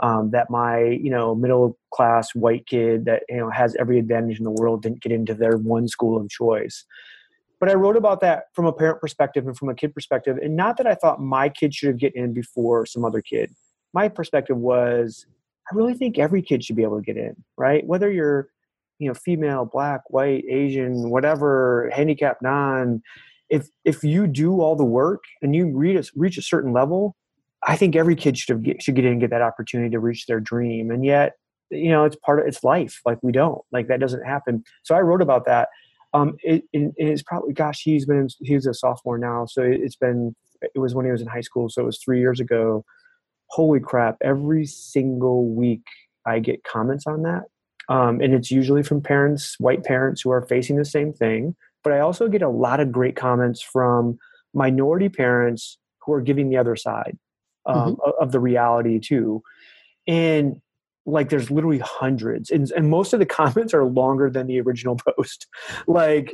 um, that my you know middle class white kid that you know has every advantage in the world didn't get into their one school of choice. But i wrote about that from a parent perspective and from a kid perspective and not that i thought my kid should have get in before some other kid. My perspective was i really think every kid should be able to get in right? Whether you're you know female black white asian whatever handicapped, non if if you do all the work and you reach reach a certain level i think every kid should get, should get in and get that opportunity to reach their dream. And yet you know it's part of it's life. Like we don't like that doesn't happen. So i wrote about that. Um it, it, it's probably gosh he's been he's a sophomore now. So it's been it was when he was in high school. So it was three years ago. Holy crap. Every single week i get comments on that. Um, and it's usually from parents, white parents who are facing the same thing. But I also get a lot of great comments from minority parents who are giving the other side um, mm-hmm. of the reality too. And like there's literally hundreds and, and most of the *laughs* comments are longer than the original post *laughs* like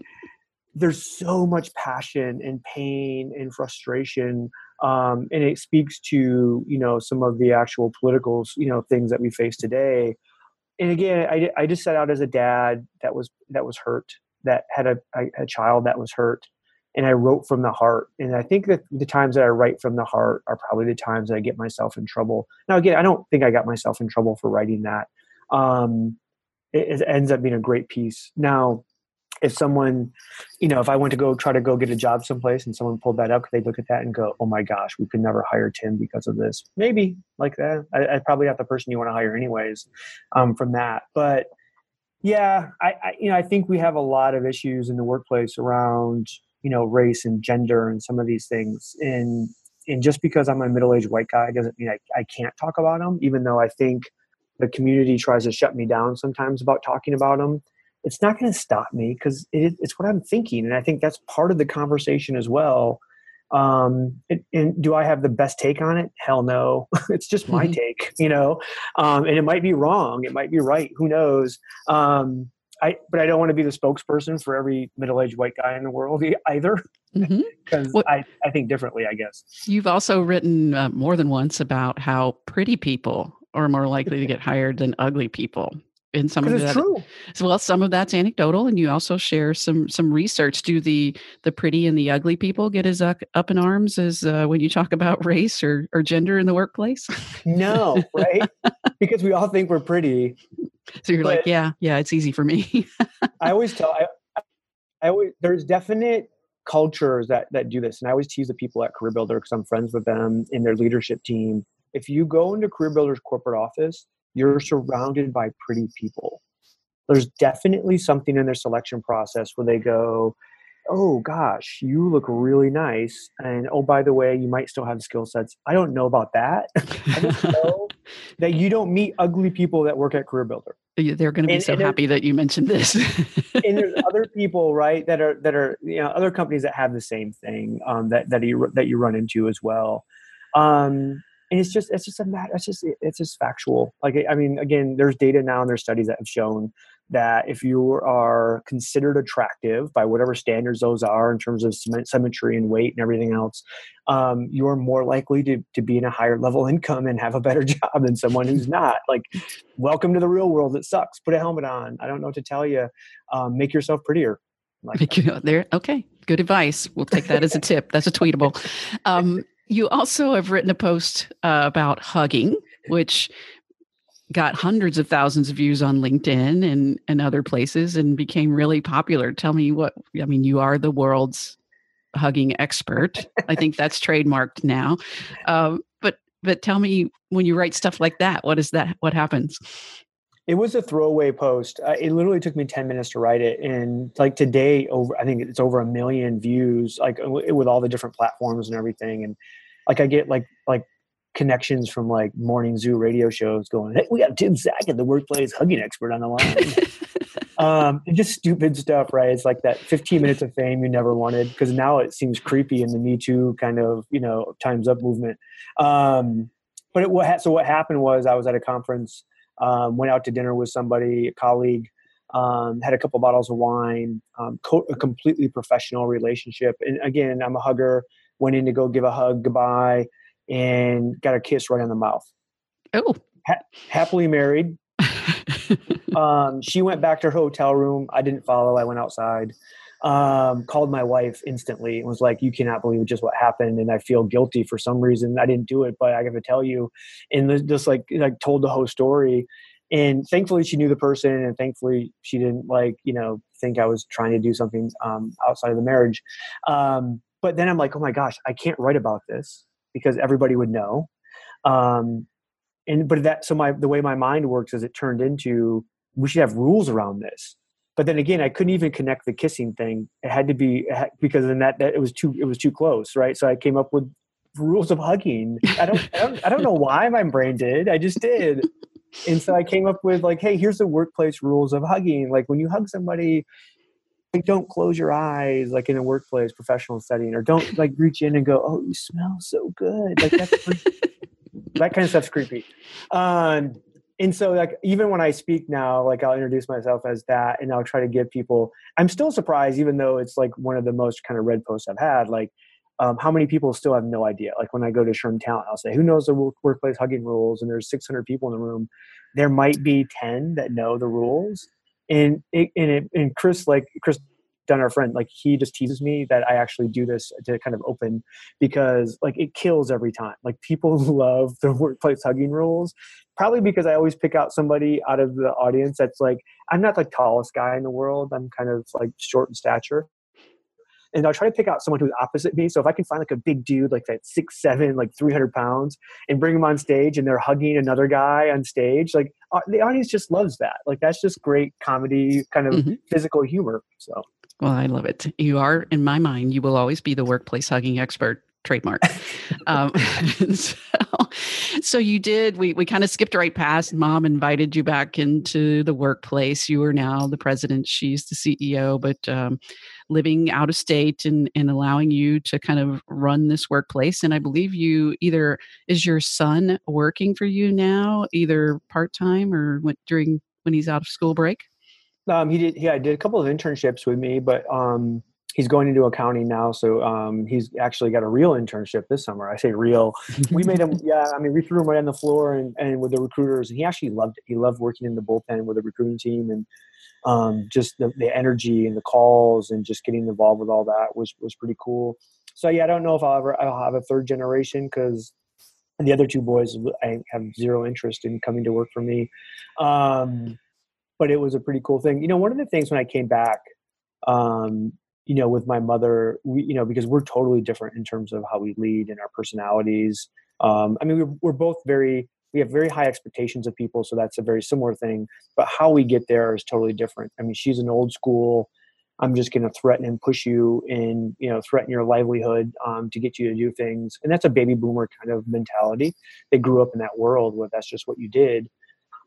there's so much passion and pain and frustration um, and it speaks to you know some of the actual political you know things that we face today and again, I, I just set out as a dad that was that was hurt, that had a, a, child that was hurt, and I wrote from the heart. And I think that the times that I write from the heart are probably the times that I get myself in trouble. Now, again, I don't think I got myself in trouble for writing that. Um, it, it ends up being a great piece. Now, if someone, you know, if I went to go try to go get a job someplace and someone pulled that up, could they look at that and go, "Oh my gosh, we could never hire Tim because of this"? Maybe like that. I, I probably not the person you want to hire anyways um, from that. But yeah, I, I, you know I think we have a lot of issues in the workplace around you know race and gender and some of these things. And and just because I'm a middle aged white guy doesn't mean I, I can't talk about them, even though I think the community tries to shut me down sometimes about talking about them it's not going to stop me because it, it's what I'm thinking. And I think that's part of the conversation as well. Um, it, and do I have the best take on it? Hell no. *laughs* it's just my mm-hmm. take, you know, um, and it might be wrong. It might be right. Who knows? Um, I, but I don't want to be the spokesperson for every middle-aged white guy in the world either, because mm-hmm. *laughs* well, I, I think differently. I guess you've also written uh, more than once about how pretty people are more likely to get hired than ugly people. And some of it's that true. well some of that's anecdotal and you also share some some research do the the pretty and the ugly people get as up, up in arms as uh, when you talk about *laughs* race or, or gender in the workplace No, right? *laughs* because we all think we're pretty. so you're like yeah yeah it's easy for me *laughs* I always tell I, I always there's definite cultures that that do this, and I always tease the people at Career Builder because I'm friends with them in their leadership team. If you go into Career Builder's corporate office, you're surrounded by pretty people. There's definitely something in their selection process where they go, "Oh gosh, you look really nice," and oh by the way, you might still have skill sets. I don't know about that. *laughs* *laughs* Know that you don't meet ugly people that work at Career Builder. they're going to be And- so and happy that you mentioned this and there's *laughs* other people right that are that are you know other companies that have the same thing um, that that you that you run into as well um, and it's just it's just a matter it's just it's just factual. Like i mean again there's data now and there's studies that have shown that if you are considered attractive by whatever standards those are in terms of symmetry and weight and everything else um, you're more likely to, to be in a higher level *laughs* income and have a better *laughs* job than someone who's not. Like welcome to the real world it sucks. Put a helmet on. I don't know what to tell you. Um, make yourself prettier. Like there okay. Good advice. We'll take that as a tip. That's a tweetable. Um, you also have written a post uh, about hugging which got hundreds of thousands of views on linkedin and, and other places and became really popular. Tell me what i mean you are the world's hugging expert. I think that's *laughs* trademarked now. Um, but but tell me when you write stuff like that what is that what happens It was a throwaway post. Uh, it literally took me 10 minutes to write it. And like today, over, I think it's over a million views, like with all the different platforms and everything. And like, I get like, like connections from like morning zoo radio shows going, Hey, we got Tim Sackett, the workplace hugging expert on the line. *laughs* um, and just stupid stuff, right? It's like that 15 minutes of fame you never wanted. Cause now it seems creepy in the Me Too kind of, you know, times up movement. Um, but it, what, ha- so what happened was I was at a conference um, went out to dinner with somebody, a colleague, um, had a couple bottles of wine, um, co- a completely professional relationship. And again, I'm a hugger, went in to go give a hug goodbye and got a kiss right on the mouth. oh Happily married. *laughs* Um, she went back to her hotel room. I didn't follow. I went outside. Um, called my wife instantly and was like, "You cannot believe just what happened, and I feel guilty for some reason. I didn't do it, but I got to tell you." And just like like told the whole story. And thankfully, she knew the person, and thankfully, she didn't like you know think I was trying to do something um, outside of the marriage. Um, but then I'm like, "Oh my gosh, I can't write about this because everybody would know." Um, and but that so my the way my mind works is it turned into we should have rules around this but then again i couldn't even connect the kissing thing. It had to be because then that, that it was too it was too close right? So i came up with rules of hugging. I don't i don't, I don't know why my brain did. I just did. And so i came up with like hey here's the workplace rules of hugging. Like when you hug somebody like don't close your eyes like in a workplace professional setting or don't like reach in and go oh you smell so good. Like that kind of stuff's creepy. Um, and so like even when I speak now, like I'll introduce myself as that and I'll try to give people I'm still surprised, even though it's like one of the most kind of read posts I've had, like um, how many people still have no idea. Like when I go to SHRM Talent, I'll say, who knows the workplace hugging rules? And there's 600 people in the room. There might be 10 that know the rules. And it, and, it, and Kris, like Kris Dunn, our friend, like he just teases me that I actually do this to kind of open because like it kills every time. Like people *laughs* love the workplace hugging rules, probably because I always pick out somebody out of the audience that's like I'm not the tallest guy in the world. I'm kind of like short in stature. And I'll try to pick out someone who's opposite me. So if I can find like a big dude, like that six, seven, like 300 pounds, and bring him on stage and they're hugging another guy on stage, like uh, the audience just loves that. Like that's just great comedy, kind of Mhm. physical humor. So Well, I love it. You are, in my mind, you will always be the workplace hugging expert trademark. um, *laughs* so, so you did. We we kind of skipped right past. Mom invited you back into the workplace. You are now the president. She's the CEO, but um, living out of state and and allowing you to kind of run this workplace. And I believe you either is your son working for you now, either part time or during when he's out of school break. Um, he did. Yeah, I did a couple of internships with me, but um, he's going into accounting now. So um, he's actually got a real internship this summer. I say real. *laughs* we made him, yeah. I mean, we threw him right on the floor and, and with the recruiters, and he actually loved it. He loved working in the bullpen with the recruiting team and um, just the, the energy and the calls and just getting involved with all that was was pretty cool. So yeah, I don't know if I'll ever I'll have a third generation because the other two boys I have zero interest in coming to work for me. Um, but it was a pretty cool thing. You know, one of the things when I came back, um, you know, with my mother, we, you know, because we're totally different in terms of how we lead and our personalities. Um, I mean, we're, we're both very, we have very high expectations of people, so that's a very similar thing. But how we get there is totally different. I mean, she's an old school. I'm just going to threaten and push you and you know threaten your livelihood um, to get you to do things, and that's a baby boomer kind of mentality. They grew up in that world where that's just what you did.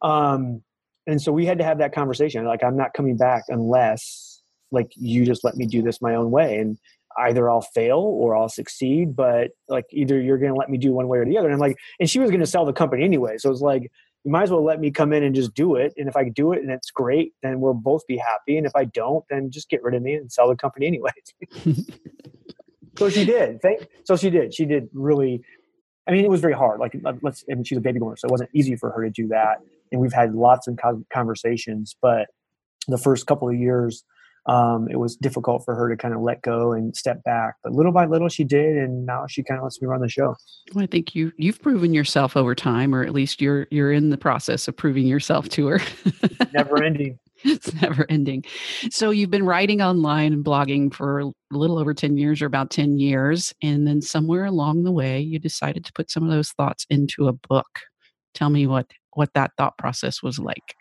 Um, and so we had to have that conversation. Like, I'm not coming back unless like you just let me do this my own way and either I'll fail or I'll succeed, but like either you're to let me do one way or the other. And I'm like, and she was to sell the company anyway. So it's like, you might as well let me come in and just do it. And if I do it and it's great, then we'll both be happy. And if I don't, then just get rid of me and sell the company anyway. *laughs* so she did. Thank, so she did. She did really. I mean, it was very hard. Like, let's. Mean, she's a baby boomer, so it wasn't easy for her to do that. And we've had lots of conversations, but the first couple of years, um, it was difficult for her to kind of let go and step back. But little by little, she did, and now she kind of lets me run the show. Well, I think you you've proven yourself over time, or at least you're you're in the process of proving yourself to her. never ending. *laughs* It's never ending. So you've been writing online and blogging for a little over 10 years or about 10 years. And then somewhere along the way, you decided to put some of those thoughts into a book. Tell me what what that thought process was like.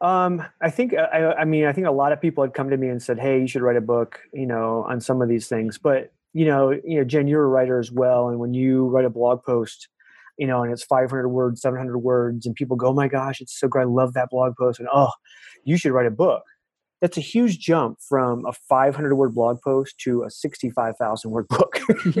Um, I think uh, I, I mean I think a lot of people had come to me and said, "Hey, you should write a book," you know, on some of these things. But you know, you know, Jen, you're a writer as well, and when you write a blog post, you know, and it's 500 words, 700 words, and people go, "Oh my gosh, it's so great! I love that blog post," and oh, you should write a book. That's a huge jump from a 500 word blog post to a 65,000 word *laughs* book. *laughs*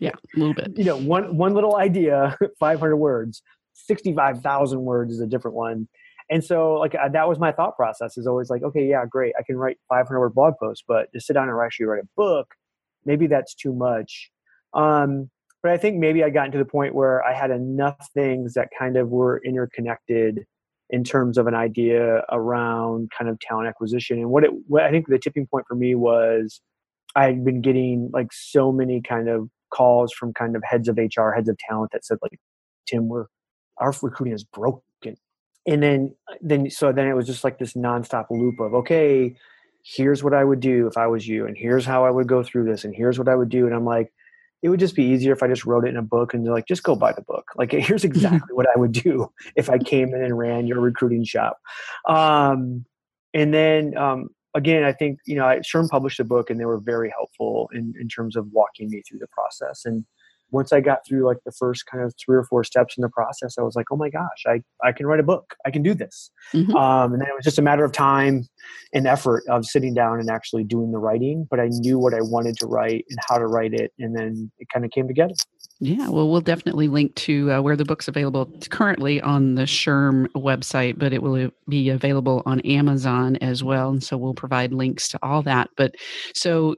yeah, a little bit. You know, one one little idea, *laughs* 500 words. 65,000 words is a different one. And so like uh, that was my thought process is always like okay yeah great i can write 500 word blog posts but to sit down and actually write a book maybe that's too much. Um, but i think maybe i gotten to the point where i had enough things that kind of were interconnected in terms of an idea around kind of talent acquisition. And what it what i think the tipping point for me was i had been getting like so many kind of calls from kind of heads of hr heads of talent that said like tim we're our recruiting is broken. And then then so then it was just like this nonstop loop of okay here's what i would do if i was you and here's how i would go through this and here's what i would do. And i'm like it would just be easier if i just wrote it in a book and like just go buy the book. Like *laughs* here's *laughs* exactly what i would do if i came in and ran your recruiting shop. Um, and then um, again i think you know I, SHRM published a book and they were very helpful in, in terms of walking me through the process. And once I got through like the first kind of three or four steps in the process, I was like, oh my gosh, I, I can write a book. I can do this. Mm-hmm. Um, and then it was just a matter of time and effort of sitting down and actually doing the writing. But I knew what I wanted to write and how to write it. And then it kind of came together. Yeah, well, we'll definitely link to uh, where the book's available currently on the SHRM website, but it will be available on Amazon as well. And so we'll provide links to all that. But so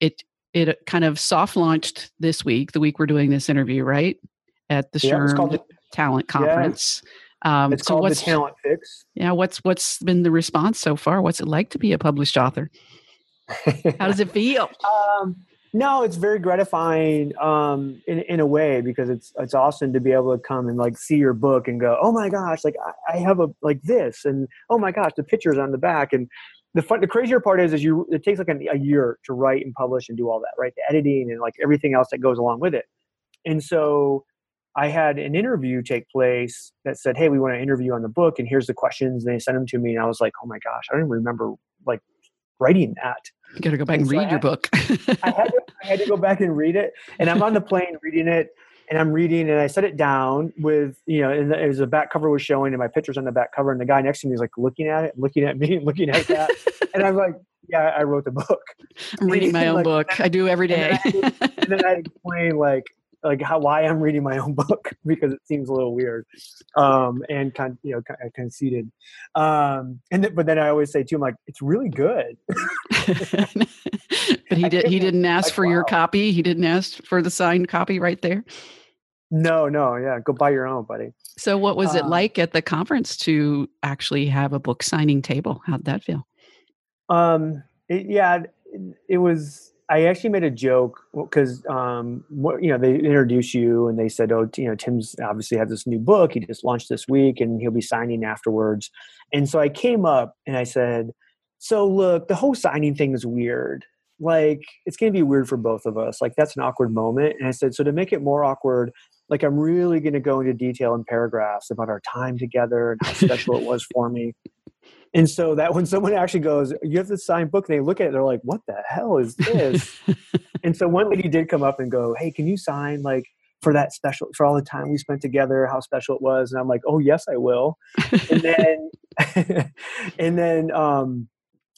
it it kind of soft launched this week, the week we're doing this interview, right? At the yeah, SHRM the, Talent Conference. Yeah. Um, it's so called the Talent Fix. Yeah, what's what's been the response so far? What's it like to be a published author? How does it feel? *laughs* Um, no, it's very gratifying um, in in a way because it's it's awesome to be able to come and like see your book and go, oh my gosh, like I, I have a like this, and oh my gosh, the pictures on the back, and the fun, the crazier part is, is you it takes like a, a year to write and publish and do all that, right? The editing and like everything else that goes along with it. And so I had an interview take place that said, "Hey, we want to interview on the book, and here's the questions." And they sent them to me, and I was like, "Oh my gosh, I don't even remember like writing that." You got to go back and, and so read your book. I, had to, I had to go back and read it, and I'm on the plane reading it, and I'm reading and I set it down with, you know, and it was a back cover was showing and my picture's on the back cover and the guy next to me is like looking at it, looking at me, *laughs* looking at that. and I'm like, yeah, I wrote the book. I'm reading my *laughs* own like, book. I do every day. and, then I, and then I *laughs* explain like, like how why I'm reading my own *laughs* book because it seems a little weird, um, and kind you know kind of conceited, um, and th- but then I always say too, I'm like it's really good. *laughs* but he did. He didn't ask like, for wow. your copy. He didn't ask for the signed copy right there. No, no, yeah. Go buy your own, buddy. So, what was it um like at the conference to actually have a book signing table? How'd that feel? Um, it, yeah, it, it was I actually made a joke because um, you know they introduced you and they said, "Oh, you know, Tim's obviously has this new book. He just launched this week, and he'll be signing afterwards." And so I came up and I said, "So look, the whole signing thing is weird. Like it's going to be weird for both of us. Like that's an awkward moment." And I said, "So to make it more awkward, like I'm really going to go into detail in paragraphs about our time together and how special it was for me." And so that when someone actually goes, you have to sign book, and they look at it, they're like, what the hell is this? *laughs* and so one lady did come up and go, hey, can you sign like for that special, for all the time we spent together, how special it was? And I'm like, oh, yes, I will. and then, *laughs* and then, um,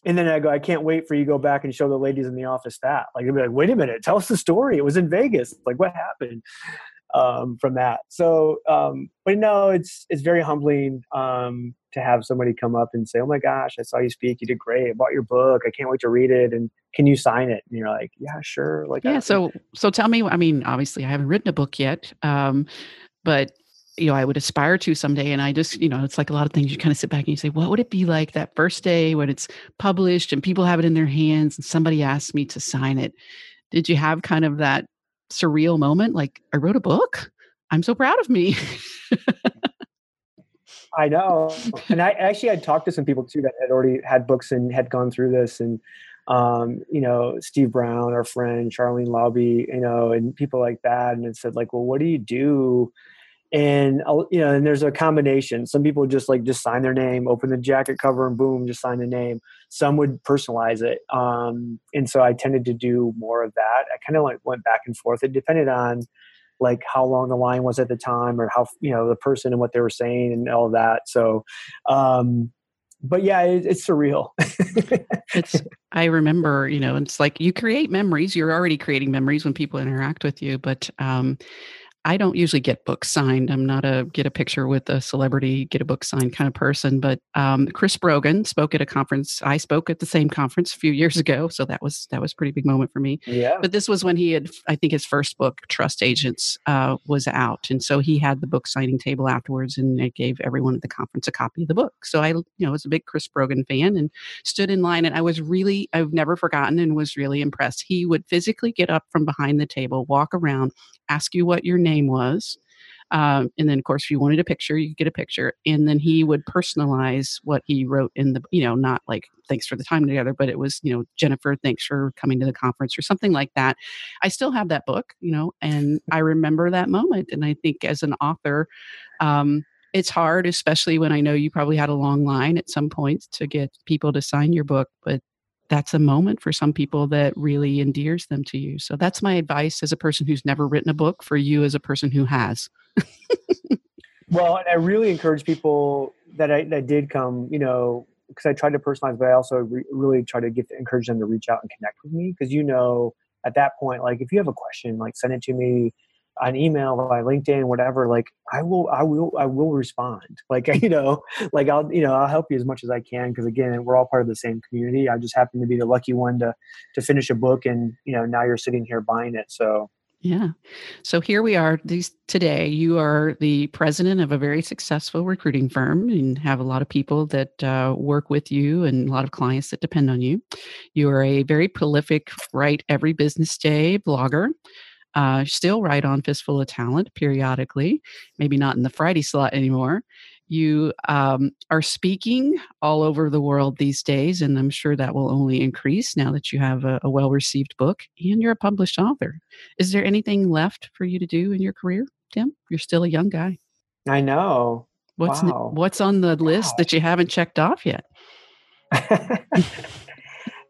and then I go, I can't wait for you to go back and show the ladies in the office that. Like, they'll be like, wait a minute, tell us the story. It was in Vegas. Like, what happened? um, from that. So, um, but no, it's it's very humbling um, to have somebody come up and say, "Oh my gosh, I saw you speak. You did great. I bought your book. I can't wait to read it. And can you sign it?" And you're like, "Yeah, sure." Like, yeah. So, so tell me. I mean, obviously, I haven't written a book yet, um, but you know, I would aspire to someday. And I just, you know, it's like a lot of things. You kind of sit back and you say, "What would it be like that first day when it's published and people have it in their hands and somebody asks me to sign it?" Did you have kind of that surreal moment like i wrote a book i'm so proud of me *laughs* i know. And i actually had talked to some people too that had already had books and had gone through this. And um, you know Steve Browne our friend charlene lobby you know and people like that. And it said like well what do you do? And you know and there's a combination. Some people just like just sign their name open the jacket cover and boom just sign the name. Some would personalize it. Um, and so i tended to do more of that. I kind of like went back and forth. It depended on like how long the line was at the time or how you know the person and what they were saying and all that so um but yeah it, it's surreal. It's *laughs* i remember you know it's like you create memories you're already creating memories when people interact with you but um I don't usually get books signed. I'm not a get a picture with a celebrity, get a book signed kind of person. But um, Chris Brogan spoke at a conference. I spoke at the same conference a few years ago, so that was that was a pretty big moment for me. Yeah. But this was when he had, I think, his first book, Trust Agents, uh, was out, and so he had the book signing table afterwards, and it gave everyone at the conference a copy of the book. So I, you know, was a big Chris Brogan fan and stood in line, and I was really, I've never forgotten, and was really impressed. He would physically get up from behind the table, walk around, ask you what your name was. Um, and then, of course, if you wanted a picture, you could get a picture. And then he would personalize what he wrote in the, you know, not like thanks for the time together, but it was, you know, Jennifer, thanks for coming to the conference or something like that. I still have that book, you know, and *laughs* I remember that moment. And I think as an author, um, it's hard, especially when I know you probably had a long line at some point to get people to sign your book. But that's a moment for some people that really endears them to you. So that's my advice as a person who's never written a book for you as a person who has. well, and I really encourage people that I that did come, you know, because I tried to personalize, but I also re- really try to get encourage them to reach out and connect with me because you know at that point, like if you have a question, like send it to me on email by linkedin whatever like i will i will i will respond *laughs* like you know like i'll you know i'll help you as much as i can because again we're all part of the same community i just happen to be the lucky one to to finish a book and you know now you're sitting here buying it so yeah. So here we are these today. You are the president of a very successful recruiting firm and have a lot of people that uh, work with you and a lot of clients that depend on you. You are a very prolific, write every business day blogger uh, still write on Fistful of Talent periodically, maybe not in the Friday slot anymore. You um, are speaking all over the world these days, and I'm sure that will only increase now that you have a, a well received book and you're a published author. Is there anything left for you to do in your career, Tim? You're still a young guy. I know. What's wow. what's on the list wow. that you haven't checked off yet? *laughs* *laughs*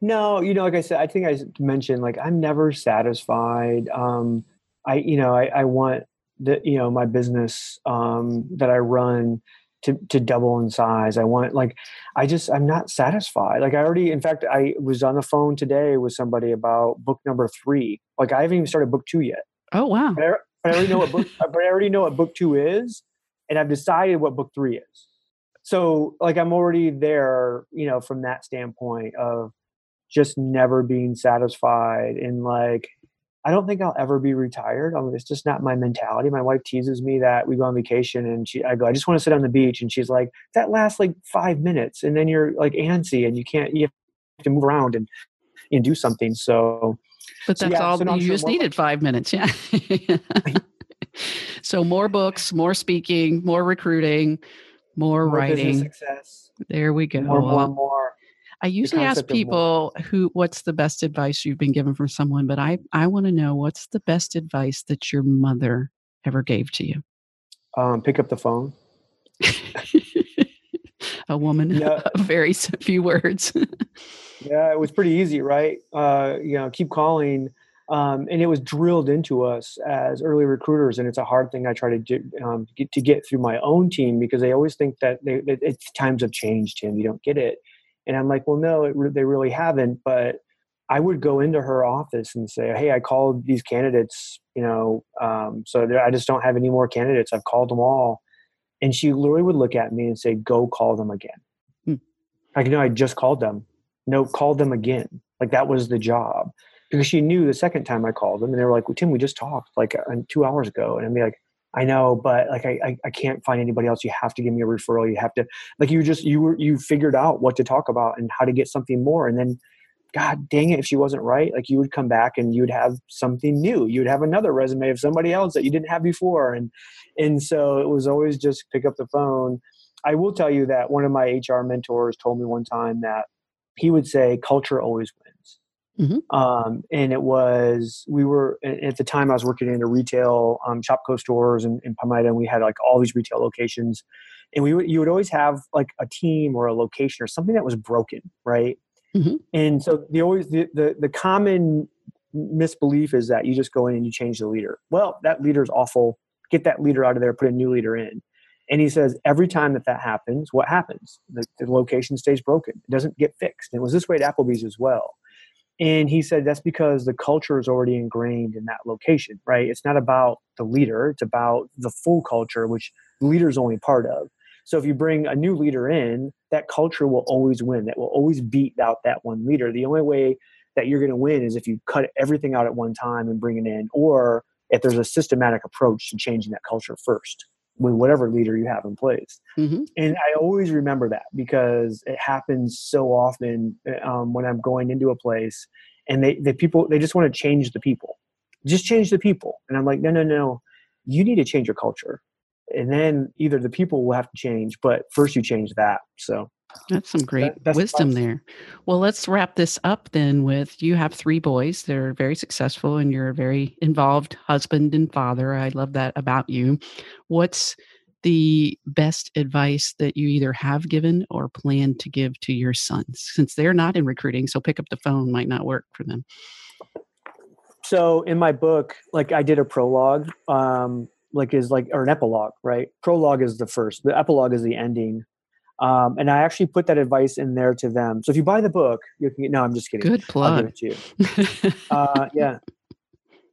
No, you know, like I said, I think I mentioned like I'm never satisfied. Um, I, you know, I, I want the, you know, my business um, that I run to to double in size. I want like, I just I'm not satisfied. Like I already, in fact, I was on the phone today with somebody about book number three. Like I haven't even started book two yet. Oh wow! But I, but I already know what book. *laughs* but I already know what book two is, and I've decided what book three is. So like I'm already there, you know, from that standpoint of just never being satisfied and like I don't think I'll ever be retired. I mean, it's just not my mentality. My wife teases me that we go on vacation and she, I go, I just want to sit on the beach. And she's like, that lasts like five minutes. And then you're like antsy and you can't, you have to move around and, and do something. So, but that's so yeah, all so you sure just needed five minutes. Yeah. *laughs* *laughs* so more books, more speaking, more recruiting, more, more writing. Success. There we go. More, more, more. I usually ask people who what's the best advice you've been given from someone, but I I want to know what's the best advice that your mother ever gave to you. Um, pick up the phone. *laughs* a woman *laughs* yeah. very few words. *laughs* yeah, it was pretty easy, right? Uh, you know, keep calling. Um, and it was drilled into us as early recruiters, and it's a hard thing I try to do, um, get to get through my own team because they always think that, they, that times have changed, Tim. You don't get it, and I'm like, well, no, re- they really haven't. But I would go into her office and say, hey, I called these candidates, you know, um, so I just don't have any more candidates. I've called them all. And she literally would look at me and say, go call them again. Hmm. Like, no, I just called them. No, call them again. Like that was the job. Because she knew the second time I called them and they were like, well, Tim, we just talked like uh, two hours ago. And I'd be like, I know, but like I, I, I, can't find anybody else. You have to give me a referral. You have to like you just you were you figured out what to talk about and how to get something more. And then God dang it, if she wasn't right, like you would come back and you would have something new. You would have another resume of somebody else that you didn't have before. And and so it was always just pick up the phone. I will tell you that one of my HR mentors told me one time that he would say culture always wins Mm-hmm. Um, and it was we were at the time I was working in a retail um, Shopko stores in, in Palmyra, and we had like all these retail locations, and we would you would always have like a team or a location or something that was broken, right? Mm-hmm. And so the always the, the the common misbelief is that you just go in and you change the leader. Well, that leader is awful. Get that leader out of there. Put a new leader in. And he says every time that that happens, what happens? The, the location stays broken. It doesn't get fixed. And it was this way at Applebee's as well. And he said that's because the culture is already ingrained in that location, right? It's not about the leader, it's about the full culture, which the leader is only part of. So if you bring a new leader in, that culture will always win. That will always beat out that one leader. The only way that you're going to win is if you cut everything out at one time and bring it in, or if there's a systematic approach to changing that culture first with whatever leader you have in place. Mm-hmm. And I always remember that because it happens so often um, when I'm going into a place and they, the people, they just want to change the people, just change the people. And I'm like, no, no, no, you need to change your culture. And then either the people will have to change, but first you change that. So that's some great that, wisdom there. Well, let's wrap this up then with you have three boys. They're very successful and you're a very involved husband and father. I love that about you. What's the best advice that you either have given or plan to give to your sons since they're not in recruiting? So pick up the phone might not work for them. So in my book, like I did a prologue, um, like is like or an epilogue, right? Prologue is the first. The epilogue is the ending um, and I actually put that advice in there to them. So if you buy the book, you can get, no, I'm just kidding. Good plug. to you. *laughs* uh, yeah.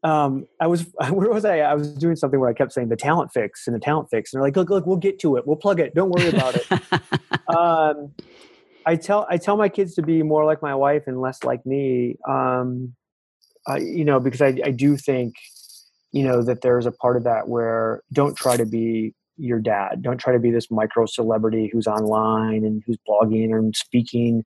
Um, I was, *laughs* where was I? I was doing something where I kept saying the talent fix and the talent fix. And they're like, look, look, we'll get to it. We'll plug it. Don't worry about it. *laughs* um, I tell, I tell my kids to be more like my wife and less like me. Um, uh, you know, because I, I do think, you know, that there's a part of that where don't try to be your dad. Don't try to be this micro celebrity who's online and who's blogging and speaking.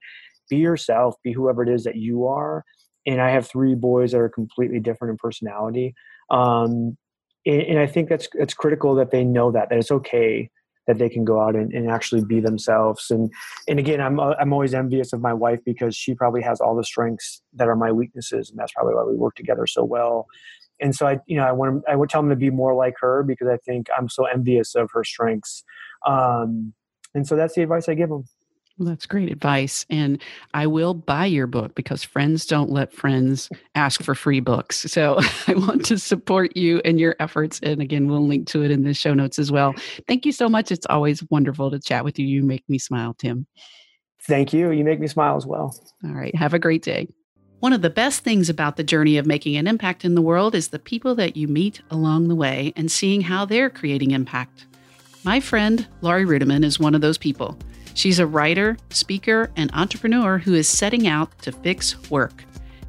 Be yourself. Be whoever it is that you are. And I have three boys that are completely different in personality. Um, and, and, I think that's it's critical that they know that that it's okay that they can go out and, and actually be themselves. And and again, I'm I'm always envious of my wife because she probably has all the strengths that are my weaknesses, and that's probably why we work together so well and so I, you know, I want to, I would tell them to be more like her because I think I'm so envious of her strengths. Um, and so that's the advice I give them. Well, that's great advice. And I will buy your book because friends don't let friends ask for free books. So *laughs* I want to support you and your efforts. And again, we'll link to it in the show notes as well. Thank you so much. It's always wonderful to chat with you. You make me smile, Tim. Thank you. You make me smile as well. All right. Have a great day. One of the best things about the journey of making an impact in the world is the people that you meet along the way and seeing how they're creating impact. My friend, Laurie Ruettimann, is one of those people. She's a writer, speaker, and entrepreneur who is setting out to fix work.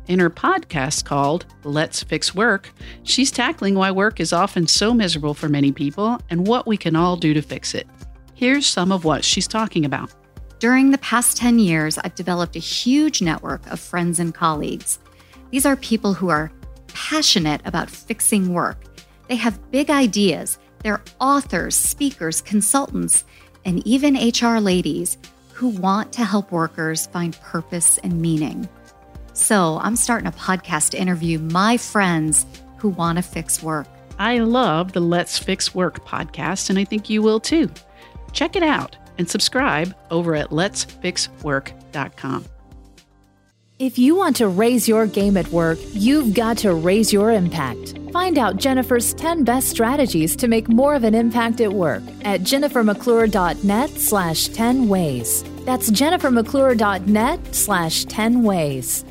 In her podcast called Let's Fix Work, she's tackling why work is often so miserable for many people and what we can all do to fix it. Here's some of what she's talking about. During the past 10 years, I've developed a huge network of friends and colleagues. These are people who are passionate about fixing work. They have big ideas. They're authors, speakers, consultants, and even HR ladies who want to help workers find purpose and meaning. So I'm starting a podcast to interview my friends who want to fix work. I love the Let's Fix Work podcast, and I think you will too. Check it out and subscribe over at letsfixwork.com. If you want to raise your game at work, you've got to raise your impact. Find out Jennifer's 10 best strategies to make more of an impact at work at jennifermcclure.net slash 10 ways. That's jennifermcclure.net slash 10 ways.